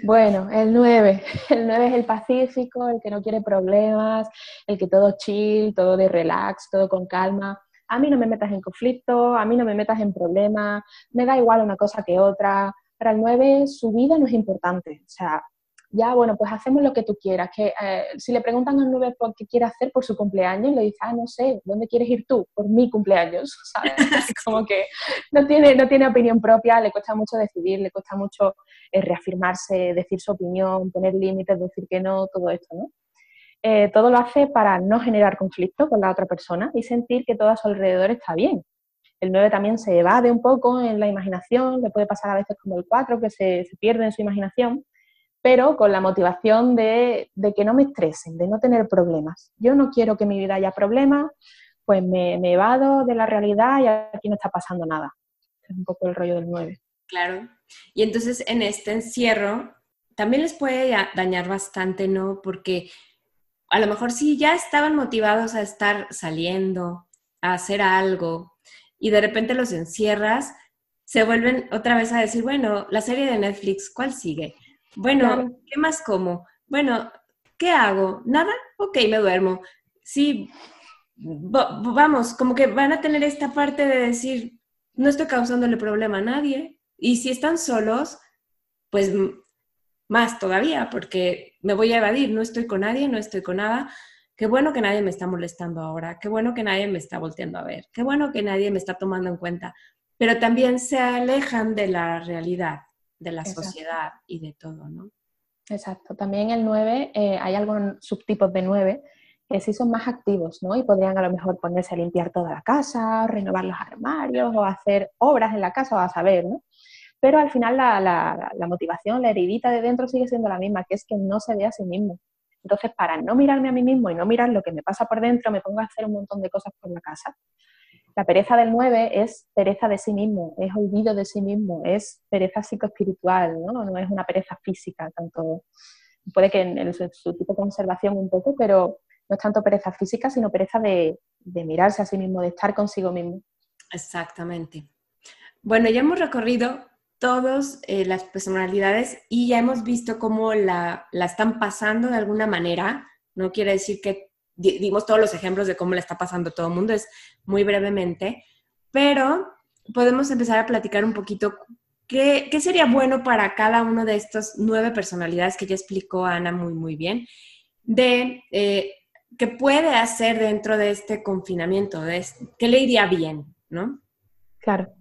Bueno, el 9. El 9 es el pacífico, el que no quiere problemas, el que todo chill, todo de relax, todo con calma. A mí no me metas en conflicto, a mí no me metas en problemas, me da igual una cosa que otra. Para el 9 su vida no es importante. O sea, ya, bueno, pues hacemos lo que tú quieras. Que, eh, si le preguntan al 9 por qué quiere hacer por su cumpleaños, le dice, ah, no sé, ¿dónde quieres ir tú? Por mi cumpleaños, ¿sabes? Como que no tiene, no tiene opinión propia, le cuesta mucho decidir, le cuesta mucho eh, reafirmarse, decir su opinión, poner límites, decir que no, todo esto, ¿no? Eh, todo lo hace para no generar conflicto con la otra persona y sentir que todo a su alrededor está bien. El 9 también se evade un poco en la imaginación, le puede pasar a veces como el 4, que se, se pierde en su imaginación pero con la motivación de, que no me estresen, de no tener problemas. Yo no quiero que mi vida haya problemas, pues me, me evado de la realidad y aquí no está pasando nada. Es un poco el rollo del 9.
Claro. Y entonces en este encierro también les puede dañar bastante, ¿no? Porque a lo mejor sí ya estaban motivados a estar saliendo, a hacer algo, y de repente los encierras, se vuelven otra vez a decir, bueno, la serie de Netflix, ¿cuál sigue? Bueno, ¿qué más como? Bueno, ¿qué hago? ¿Nada? Ok, me duermo. Sí, vamos, como que van a tener esta parte de decir, no estoy causándole problema a nadie. Y si están solos, pues más todavía, porque me voy a evadir, no estoy con nadie, no estoy con nada. Qué bueno que nadie me está molestando ahora, qué bueno que nadie me está volteando a ver, qué bueno que nadie me está tomando en cuenta, pero también se alejan de la realidad, de la sociedad y de todo, ¿no?
Exacto. También el 9, eh, hay algunos subtipos de 9 que sí son más activos, ¿no? Y podrían a lo mejor ponerse a limpiar toda la casa, renovar los armarios o hacer obras en la casa o a saber, ¿no? Pero al final la, la, motivación, la heridita de dentro sigue siendo la misma, que es que no se ve a sí mismo. Entonces, para no mirarme a mí mismo y no mirar lo que me pasa por dentro, me pongo a hacer un montón de cosas por la casa. La pereza del 9 es pereza de sí mismo, es olvido de sí mismo, es pereza psicoespiritual, ¿no? No es una pereza física, tanto puede que en su tipo de conservación un poco, pero no es tanto pereza física, sino pereza de, mirarse a sí mismo, de estar consigo mismo.
Exactamente. Bueno, ya hemos recorrido todas eh, las personalidades y ya hemos visto cómo la, la, están pasando de alguna manera. No quiere decir que dimos todos los ejemplos de cómo le está pasando a todo el mundo, es muy brevemente, pero podemos empezar a platicar un poquito qué, qué sería bueno para cada uno de estas nueve personalidades que ya explicó Ana muy, muy bien, de eh, ¿qué puede hacer dentro de este confinamiento? De, ¿Qué le iría bien? ¿no?
Claro.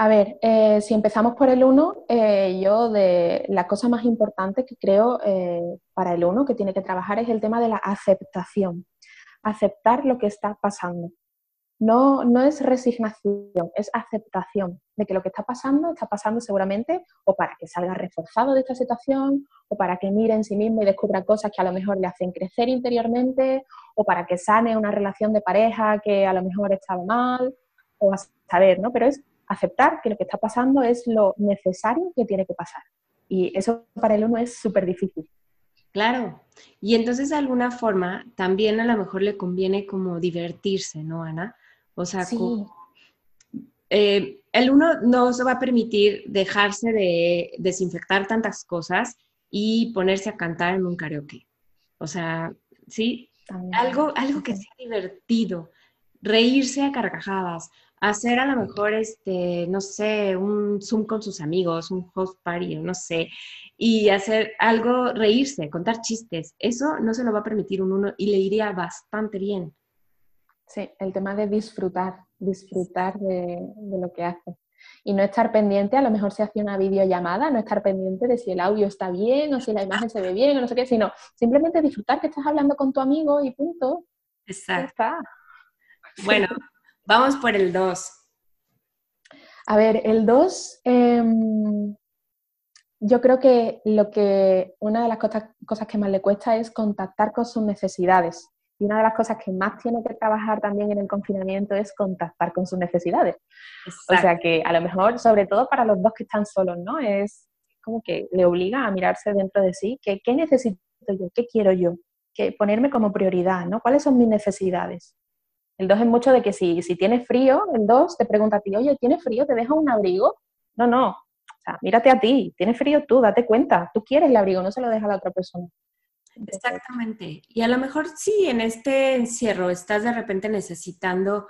A ver, eh, si empezamos por el 1, eh, yo de la cosa más importante que creo eh, para el 1 que tiene que trabajar es el tema de la aceptación. Aceptar lo que está pasando. No, no es resignación, es aceptación de que lo que está pasando está pasando seguramente o para que salga reforzado de esta situación o para que mire en sí mismo y descubra cosas que a lo mejor le hacen crecer interiormente o para que sane una relación de pareja que a lo mejor estaba mal o a saber, ¿no? Pero es aceptar que lo que está pasando es lo necesario que tiene que pasar. Y eso para el uno es súper difícil.
Claro. Y entonces de alguna forma también a lo mejor le conviene como divertirse, ¿no, Ana? O sea, eh, el uno no se va a permitir dejarse de desinfectar tantas cosas y ponerse a cantar en un karaoke. O sea, sí, algo, algo que sea divertido, reírse a carcajadas, hacer a lo mejor, este, no sé, un Zoom con sus amigos, un host party, no sé, y hacer algo, reírse, contar chistes. Eso no se lo va a permitir un uno y le iría bastante bien.
Sí, el tema de disfrutar, disfrutar de, lo que hace. Y no estar pendiente, a lo mejor se hace una videollamada, no estar pendiente de si el audio está bien o si la imagen se ve bien o no sé qué, sino simplemente disfrutar que estás hablando con tu amigo y punto.
Exacto. Bueno, vamos por el 2.
A ver, el 2, em, yo creo que lo que una de las cosas que más le cuesta es contactar con sus necesidades. Y una de las cosas que más tiene que trabajar también en el confinamiento es contactar con sus necesidades. O sea que a lo mejor, sobre todo para los dos que están solos, ¿no? Es como que le obliga a mirarse dentro de sí, que, ¿qué necesito yo? ¿Qué quiero yo? Que ponerme como prioridad, ¿no? ¿Cuáles son mis necesidades? El 2 es mucho de que si, si tienes frío, el 2 te pregunta a ti, oye, ¿tienes frío? ¿Te deja un abrigo? No, no. O sea, mírate a ti, tienes frío tú, date cuenta. Tú quieres el abrigo, no se lo deja a la otra persona.
Exactamente. Y a lo mejor sí, en este encierro estás de repente necesitando,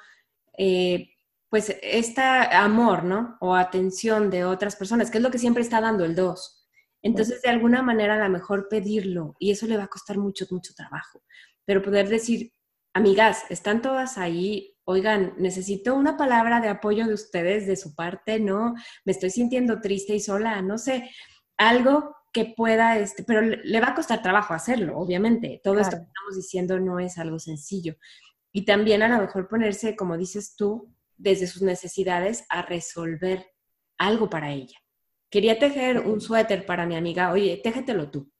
eh, pues, este amor, ¿no? O atención de otras personas, que es lo que siempre está dando el 2. Entonces, de alguna manera, a lo mejor pedirlo, y eso le va a costar mucho, mucho trabajo. Pero poder decir, amigas, están todas ahí, oigan, necesito una palabra de apoyo de ustedes, de su parte, ¿no? Me estoy sintiendo triste y sola, no sé, algo que pueda, este, pero le va a costar trabajo hacerlo, obviamente. Todo esto que estamos diciendo no es algo sencillo. Y también a lo mejor ponerse, como dices tú, desde sus necesidades a resolver algo para ella. Quería tejer un suéter para mi amiga, oye, téjetelo tú.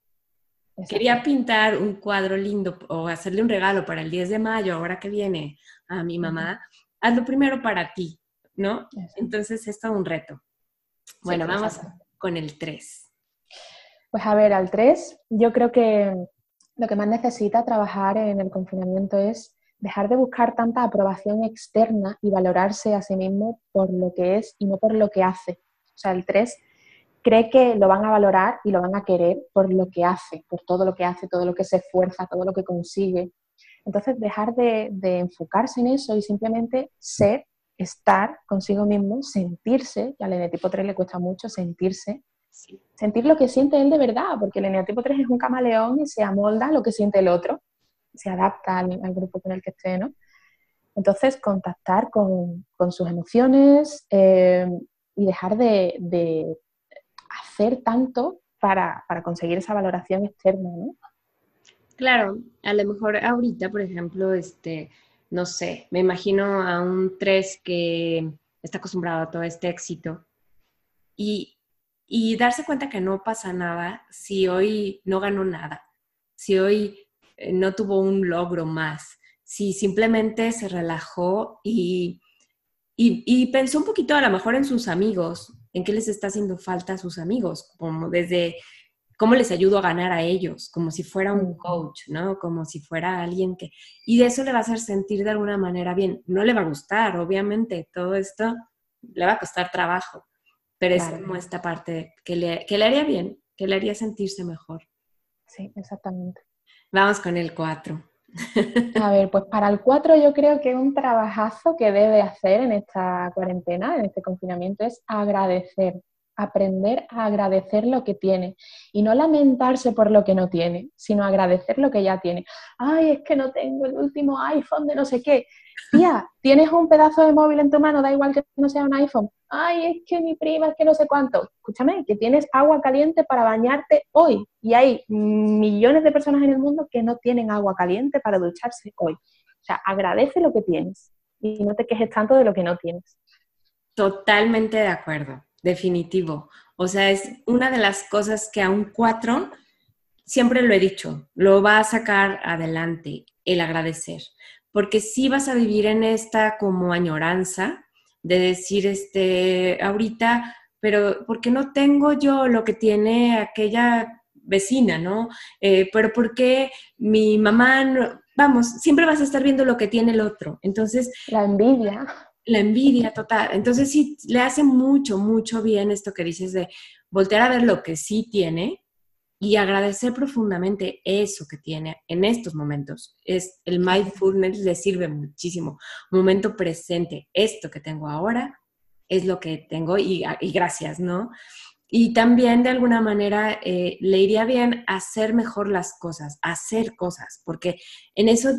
Quería pintar un cuadro lindo o hacerle un regalo para el 10 de mayo, ahora que viene a mi mamá. Hazlo primero para ti, ¿no? Entonces es todo un reto. Bueno, vamos con el 3.
Pues a ver, al 3, yo creo que lo que más necesita trabajar en el confinamiento es dejar de buscar tanta aprobación externa y valorarse a sí mismo por lo que es y no por lo que hace. O sea, el 3 cree que lo van a valorar y lo van a querer por lo que hace, por todo lo que hace, todo lo que se esfuerza, todo lo que consigue. Entonces, dejar de, enfocarse en eso y simplemente ser, estar consigo mismo, sentirse, y al eneatipo 3 le cuesta mucho sentirse, sentir lo que siente él de verdad, porque el eneatipo 3 es un camaleón y se amolda a lo que siente el otro se adapta al, grupo con el que esté, ¿no? Entonces, contactar con, sus emociones eh, y dejar de, hacer tanto para, conseguir esa valoración externa, ¿no?
Claro, a lo mejor ahorita, por ejemplo, este, no sé, me imagino a un 3 que está acostumbrado a todo este éxito y, y darse cuenta que no pasa nada si hoy no ganó nada, si hoy eh, no tuvo un logro más, si simplemente se relajó y, y, pensó un poquito a lo mejor en sus amigos, en qué les está haciendo falta a sus amigos, como desde cómo les ayudo a ganar a ellos, como si fuera un coach, ¿no? Como si fuera alguien que... Y de eso le va a hacer sentir de alguna manera bien. No le va a gustar, obviamente, todo esto le va a costar trabajo, pero es como esta parte que le, que le haría bien, que le haría sentirse mejor.
Sí, exactamente.
Vamos con el 4.
A ver, pues para el 4 yo creo que un trabajazo que debe hacer en esta cuarentena, en este confinamiento, es agradecer, aprender a agradecer lo que tiene y no lamentarse por lo que no tiene, sino agradecer lo que ya tiene. Ay, es que no tengo el último iPhone de no sé qué. Tía, tienes un pedazo de móvil en tu mano, da igual que no sea un iPhone. Ay, es que mi prima, es que no sé cuánto. Escúchame, que tienes agua caliente para bañarte hoy. Y hay millones de personas en el mundo que no tienen agua caliente para ducharse hoy. O sea, agradece lo que tienes y no te quejes tanto de lo que no tienes.
Totalmente de acuerdo, definitivo. O sea, es una de las cosas que a un cuatro, siempre lo he dicho, lo va a sacar adelante, el agradecer porque sí vas a vivir en esta como añoranza de decir, este, ahorita, pero ¿por qué no tengo yo lo que tiene aquella vecina, no? Eh, pero ¿por qué mi mamá, vamos, siempre vas a estar viendo lo que tiene el otro. Entonces...
La envidia.
La envidia total. Entonces sí, le hace mucho, mucho bien esto que dices de voltear a ver lo que sí tiene y agradecer profundamente eso que tiene en estos momentos. Es el mindfulness le sirve muchísimo. Momento presente, esto que tengo ahora es lo que tengo y, gracias, ¿no? Y también de alguna manera eh, le iría bien hacer mejor las cosas, hacer cosas, porque en eso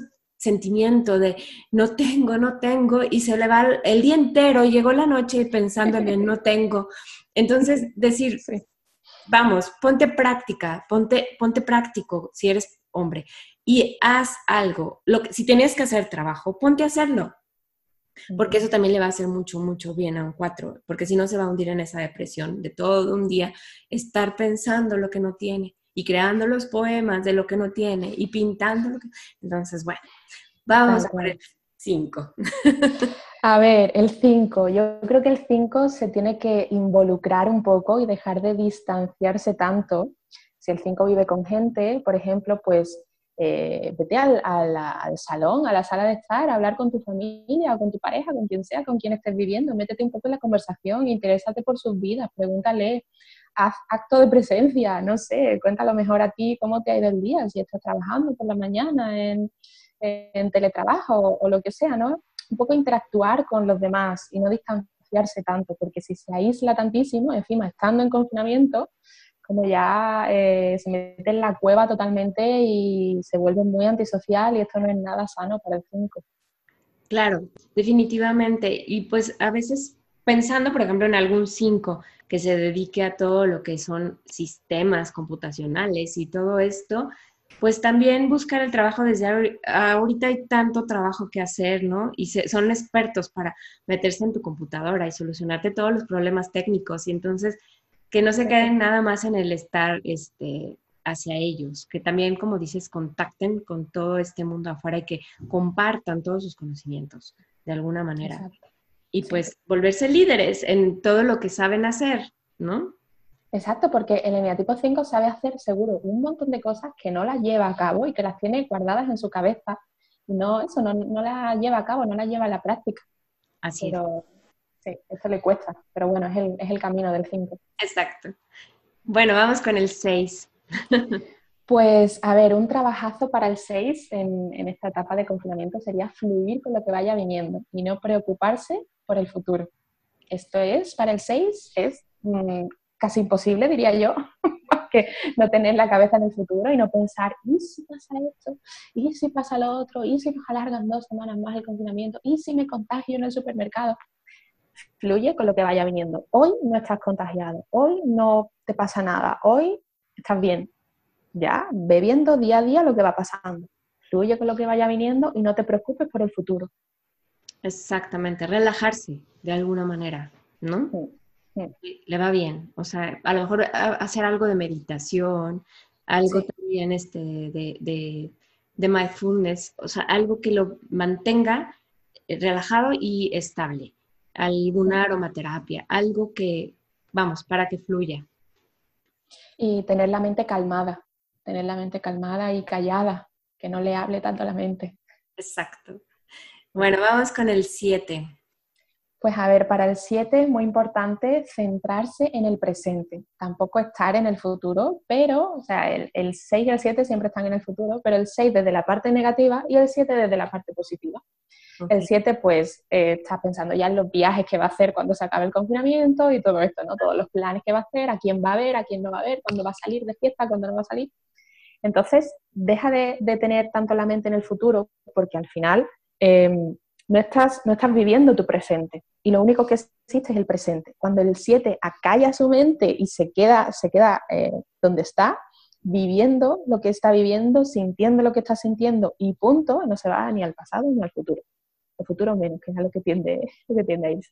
sentimiento de no tengo, no tengo, y se le va el día entero, llegó la noche pensando en no tengo. Entonces, decir, vamos, ponte práctica, ponte, ponte práctico si eres hombre y haz algo. Lo que, si tienes que hacer trabajo, ponte a hacerlo. Porque eso también le va a hacer mucho, mucho bien a un cuatro, porque si no se va a hundir en esa depresión de todo un día estar pensando lo que no tiene y creando los poemas de lo que no tiene y pintando lo que... Entonces, bueno, vamos a poner cinco.
A ver, el 5. Yo creo que el 5 se tiene que involucrar un poco y dejar de distanciarse tanto. Si el 5 vive con gente, por ejemplo, pues eh, vete al, salón, a la sala de estar, a hablar con tu familia o con tu pareja, con quien sea, con quien estés viviendo. Métete un poco en la conversación, interésate por sus vidas, pregúntale, haz acto de presencia, no sé, cuéntalo mejor a ti cómo te ha ido el día, si estás trabajando por la mañana en, teletrabajo o lo que sea, ¿no? un poco interactuar con los demás y no distanciarse tanto, porque si se aísla tantísimo, encima estando en confinamiento, como ya eh, se mete en la cueva totalmente y se vuelve muy antisocial y esto no es nada sano para el 5.
Claro, definitivamente. Y pues a veces pensando, por ejemplo, en algún 5 que se dedique a todo lo que son sistemas computacionales y todo esto, pues también buscar el trabajo desde ahorita hay tanto trabajo que hacer, ¿no? Y son expertos para meterse en tu computadora y solucionarte todos los problemas técnicos y entonces que no se queden nada más en el estar este, hacia ellos, que también, como dices, contacten con todo este mundo afuera y que compartan todos sus conocimientos de alguna manera. Y pues volverse líderes en todo lo que saben hacer, ¿no?
Exacto, porque el eneatipo 5 sabe hacer seguro un montón de cosas que no las lleva a cabo y que las tiene guardadas en su cabeza. no, eso no, no la lleva a cabo, no la lleva a la práctica.
Así
pero, Sí, esto le cuesta, pero bueno, es el, es el camino del 5.
Exacto. Bueno, vamos con el 6.
Pues, a ver, un trabajazo para el 6 en, esta etapa de confinamiento sería fluir con lo que vaya viniendo y no preocuparse por el futuro. Esto es, para el 6, es mmm, casi imposible, diría yo, que no tener la cabeza en el futuro y no pensar, ¿y si pasa esto? ¿Y si pasa lo otro? ¿Y si nos alargan dos semanas más el confinamiento? ¿Y si me contagio en el supermercado? Fluye con lo que vaya viniendo. Hoy no estás contagiado, hoy no te pasa nada, hoy estás bien. Ya, bebiendo día a día lo que va pasando. Fluye con lo que vaya viniendo y no te preocupes por el futuro.
Exactamente, relajarse de alguna manera, ¿no? Sí. Le va bien. O sea, a lo mejor hacer algo de meditación, algo sí. también este, de, de, de, mindfulness, o sea, algo que lo mantenga relajado y estable. Alguna aromaterapia, algo que, vamos, para que fluya.
Y tener la mente calmada, tener la mente calmada y callada, que no le hable tanto a la mente.
Exacto. Bueno, vamos con el 7.
Pues a ver, para el 7 es muy importante centrarse en el presente, tampoco estar en el futuro, pero, o sea, el, el 6 y el 7 siempre están en el futuro, pero el 6 desde la parte negativa y el 7 desde la parte positiva. Okay. El 7 pues eh, está pensando ya en los viajes que va a hacer cuando se acabe el confinamiento y todo esto, ¿no? Todos los planes que va a hacer, a quién va a ver, a quién no va a ver, cuándo va a salir de fiesta, cuándo no va a salir. Entonces, deja de, de tener tanto la mente en el futuro, porque al final eh, no estás, no estás viviendo tu presente y lo único que existe es el presente. Cuando el 7 acalla su mente y se queda, se queda eh, donde está, viviendo lo que está viviendo, sintiendo lo que está sintiendo y punto, no se va ni al pasado ni al futuro. El futuro menos, que es lo que tiende, lo que tiende a irse.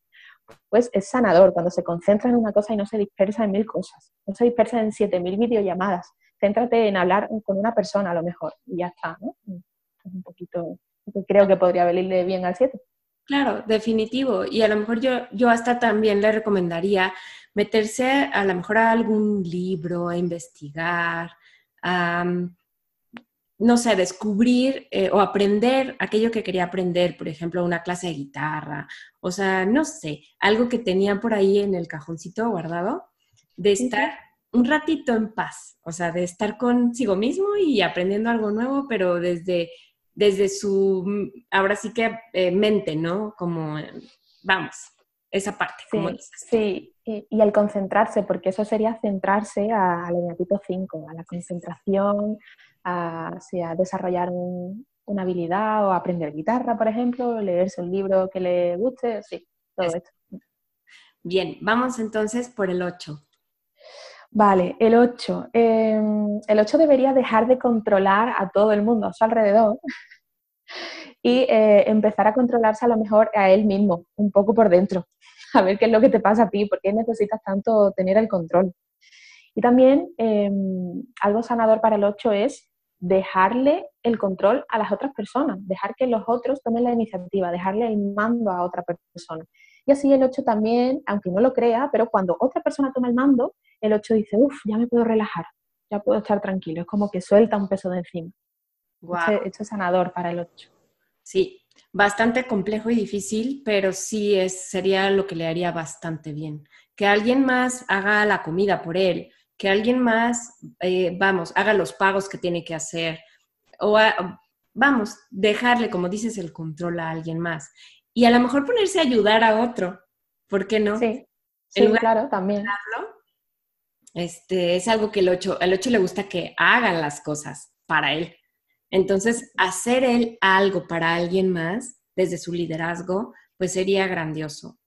Pues es sanador cuando se concentra en una cosa y no se dispersa en mil cosas, no se dispersa en siete mil videollamadas. Céntrate en hablar con una persona a lo mejor y ya está, ¿no? Es un poquito que creo que podría venirle bien al 7.
Claro, definitivo. Y a lo mejor yo, yo hasta también le recomendaría meterse a lo mejor a algún libro, a investigar, a, no sé, descubrir eh, o aprender aquello que quería aprender, por ejemplo, una clase de guitarra, o sea, no sé, algo que tenía por ahí en el cajoncito guardado, de estar un ratito en paz, o sea, de estar consigo mismo y aprendiendo algo nuevo, pero desde desde su, ahora sí que eh, mente, ¿no? Como, vamos, esa parte,
sí,
como dices.
Sí, y, y, el concentrarse, porque eso sería centrarse al eneatipo 5, a la concentración, a, sí, a desarrollar un, una habilidad o aprender guitarra, por ejemplo, leerse un libro que le guste, sí, todo es. esto.
Bien, vamos entonces por el 8.
Vale, el 8. Eh, el 8 debería dejar de controlar a todo el mundo a su alrededor y eh, empezar a controlarse a lo mejor a él mismo, un poco por dentro, a ver qué es lo que te pasa a ti, por qué necesitas tanto tener el control. Y también eh, algo sanador para el 8 es dejarle el control a las otras personas, dejar que los otros tomen la iniciativa, dejarle el mando a otra persona. Y así el 8 también, aunque no lo crea, pero cuando otra persona toma el mando, el 8 dice, uff, ya me puedo relajar, ya puedo estar tranquilo, es como que suelta un peso de encima. Wow. Esto, esto es sanador para el 8.
Sí, bastante complejo y difícil, pero sí es, sería lo que le haría bastante bien. Que alguien más haga la comida por él, que alguien más, eh, vamos, haga los pagos que tiene que hacer, o a, vamos, dejarle, como dices, el control a alguien más. Y a lo mejor ponerse a ayudar a otro, ¿por qué no?
Sí, sí claro, también.
Este, es algo que el 8, al 8 le gusta que hagan las cosas para él. Entonces, hacer él algo para alguien más desde su liderazgo, pues sería grandioso.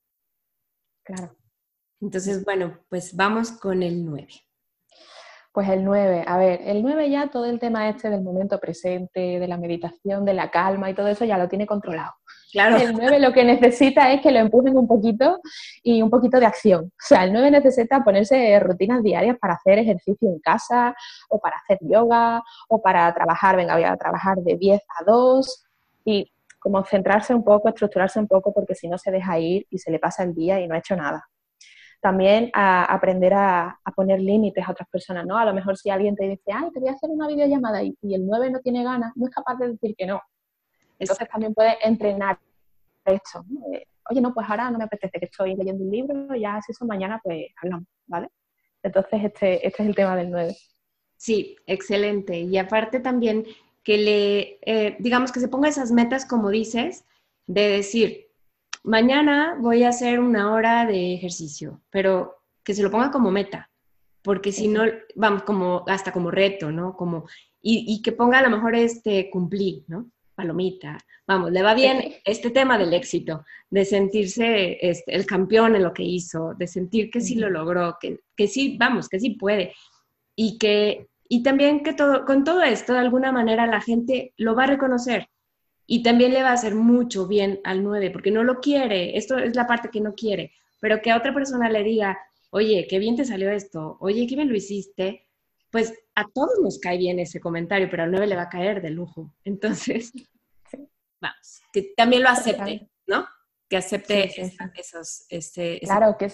Claro.
Entonces, bueno, pues vamos con el 9.
Pues el 9, a ver, el 9 ya todo el tema este del momento presente, de la meditación, de la calma y todo eso ya lo tiene controlado.
Claro.
El 9 lo que necesita es que lo empujen un poquito y un poquito de acción. O sea, el 9 necesita ponerse rutinas diarias para hacer ejercicio en casa o para hacer yoga o para trabajar, venga, voy a trabajar de 10 a 2 y como centrarse un poco, estructurarse un poco porque si no se deja ir y se le pasa el día y no ha hecho nada también aprender a, a, poner límites a otras personas, ¿no? A lo mejor si alguien te dice, ay, te voy a hacer una videollamada y, y el 9 no tiene ganas, no es capaz de decir que no. Entonces también puedes entrenar esto. Oye, no, pues ahora no me apetece que estoy leyendo un libro, ya si eso mañana, pues hablamos, ¿vale? Entonces este, este es el tema del 9.
Sí, excelente. Y aparte también que le, eh, digamos que se ponga esas metas, como dices, de decir, mañana voy a hacer una hora de ejercicio, pero que se lo ponga como meta, porque si no, vamos, como, hasta como reto, ¿no? Como, y, que ponga a lo mejor este cumplir, ¿no? Palomita, vamos, le va bien este tema del éxito, de sentirse este, el campeón en lo que hizo, de sentir que sí lo logró, que, que sí, vamos, que sí puede, y que, y también que todo, con todo esto, de alguna manera, la gente lo va a reconocer, y también le va a hacer mucho bien al 9, porque no lo quiere, esto es la parte que no quiere, pero que a otra persona le diga, oye, qué bien te salió esto, oye, qué bien lo hiciste, pues a todos nos cae bien ese comentario, pero al 9 le va a caer de lujo. Entonces, vamos, que también lo acepte, ¿no? Que acepte esos... Este,
claro, que,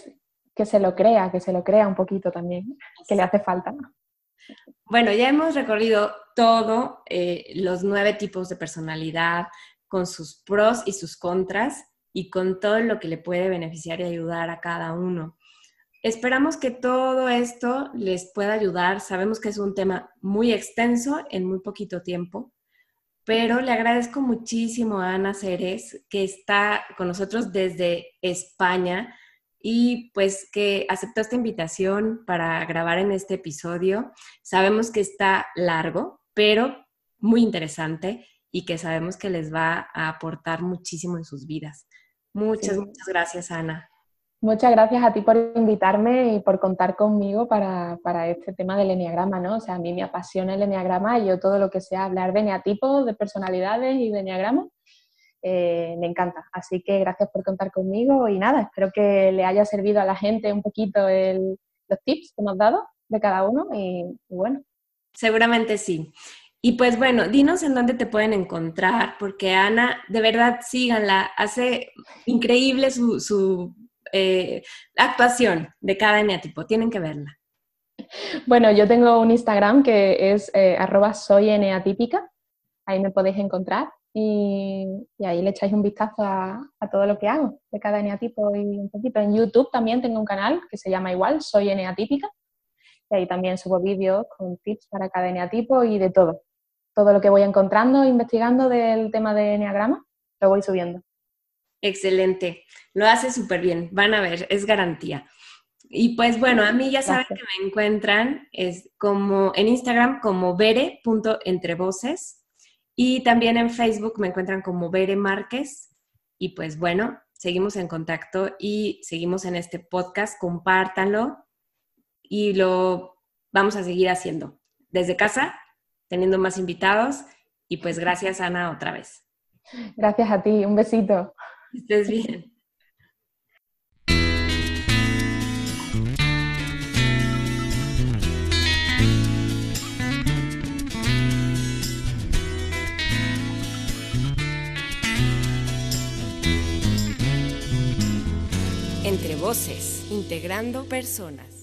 que se lo crea, que se lo crea un poquito también, que le hace falta.
Bueno, ya hemos recorrido todo, eh, los nueve tipos de personalidad, con sus pros y sus contras, y con todo lo que le puede beneficiar y ayudar a cada uno. Esperamos que todo esto les pueda ayudar. Sabemos que es un tema muy extenso en muy poquito tiempo, pero le agradezco muchísimo a Ana Ceres, que está con nosotros desde España y pues que aceptó esta invitación para grabar en este episodio. Sabemos que está largo, pero muy interesante y que sabemos que les va a aportar muchísimo en sus vidas. Muchas, muchas gracias, Ana.
Muchas gracias a ti por invitarme y por contar conmigo para, este tema del enneagrama, ¿no? O sea, a mí me apasiona el enneagrama y yo todo lo que sea hablar de eneatipos, de personalidades y de enneagrama, eh, me encanta. Así que gracias por contar conmigo y nada, espero que le haya servido a la gente un poquito los tips que hemos dado de cada uno y, bueno.
Seguramente sí. Y pues bueno, dinos en dónde te pueden encontrar, porque Ana, de verdad, síganla, hace increíble su, su eh, actuación de cada eneatipo. Tienen que verla.
Bueno, yo tengo un Instagram que es eh, arroba soy. Ahí me podéis encontrar y, ahí le echáis un vistazo a, todo lo que hago de cada eneatipo y un poquito. En YouTube también tengo un canal que se llama igual, soy eneatípica. Y ahí también subo vídeos con tips para cada eneatipo y de todo. Todo lo que voy encontrando, investigando del tema de eneagrama, lo voy subiendo.
Excelente, lo hace súper bien, van a ver, es garantía. Y pues bueno, a mí ya saben que me encuentran es como en Instagram como vere.entrevoces y también en Facebook me encuentran como Bere Márquez. Y pues bueno, seguimos en contacto y seguimos en este podcast, compártanlo y lo vamos a seguir haciendo desde casa, teniendo más invitados y pues gracias Ana otra vez.
Gracias a ti, un besito.
Estés bien. Entre voces, integrando personas.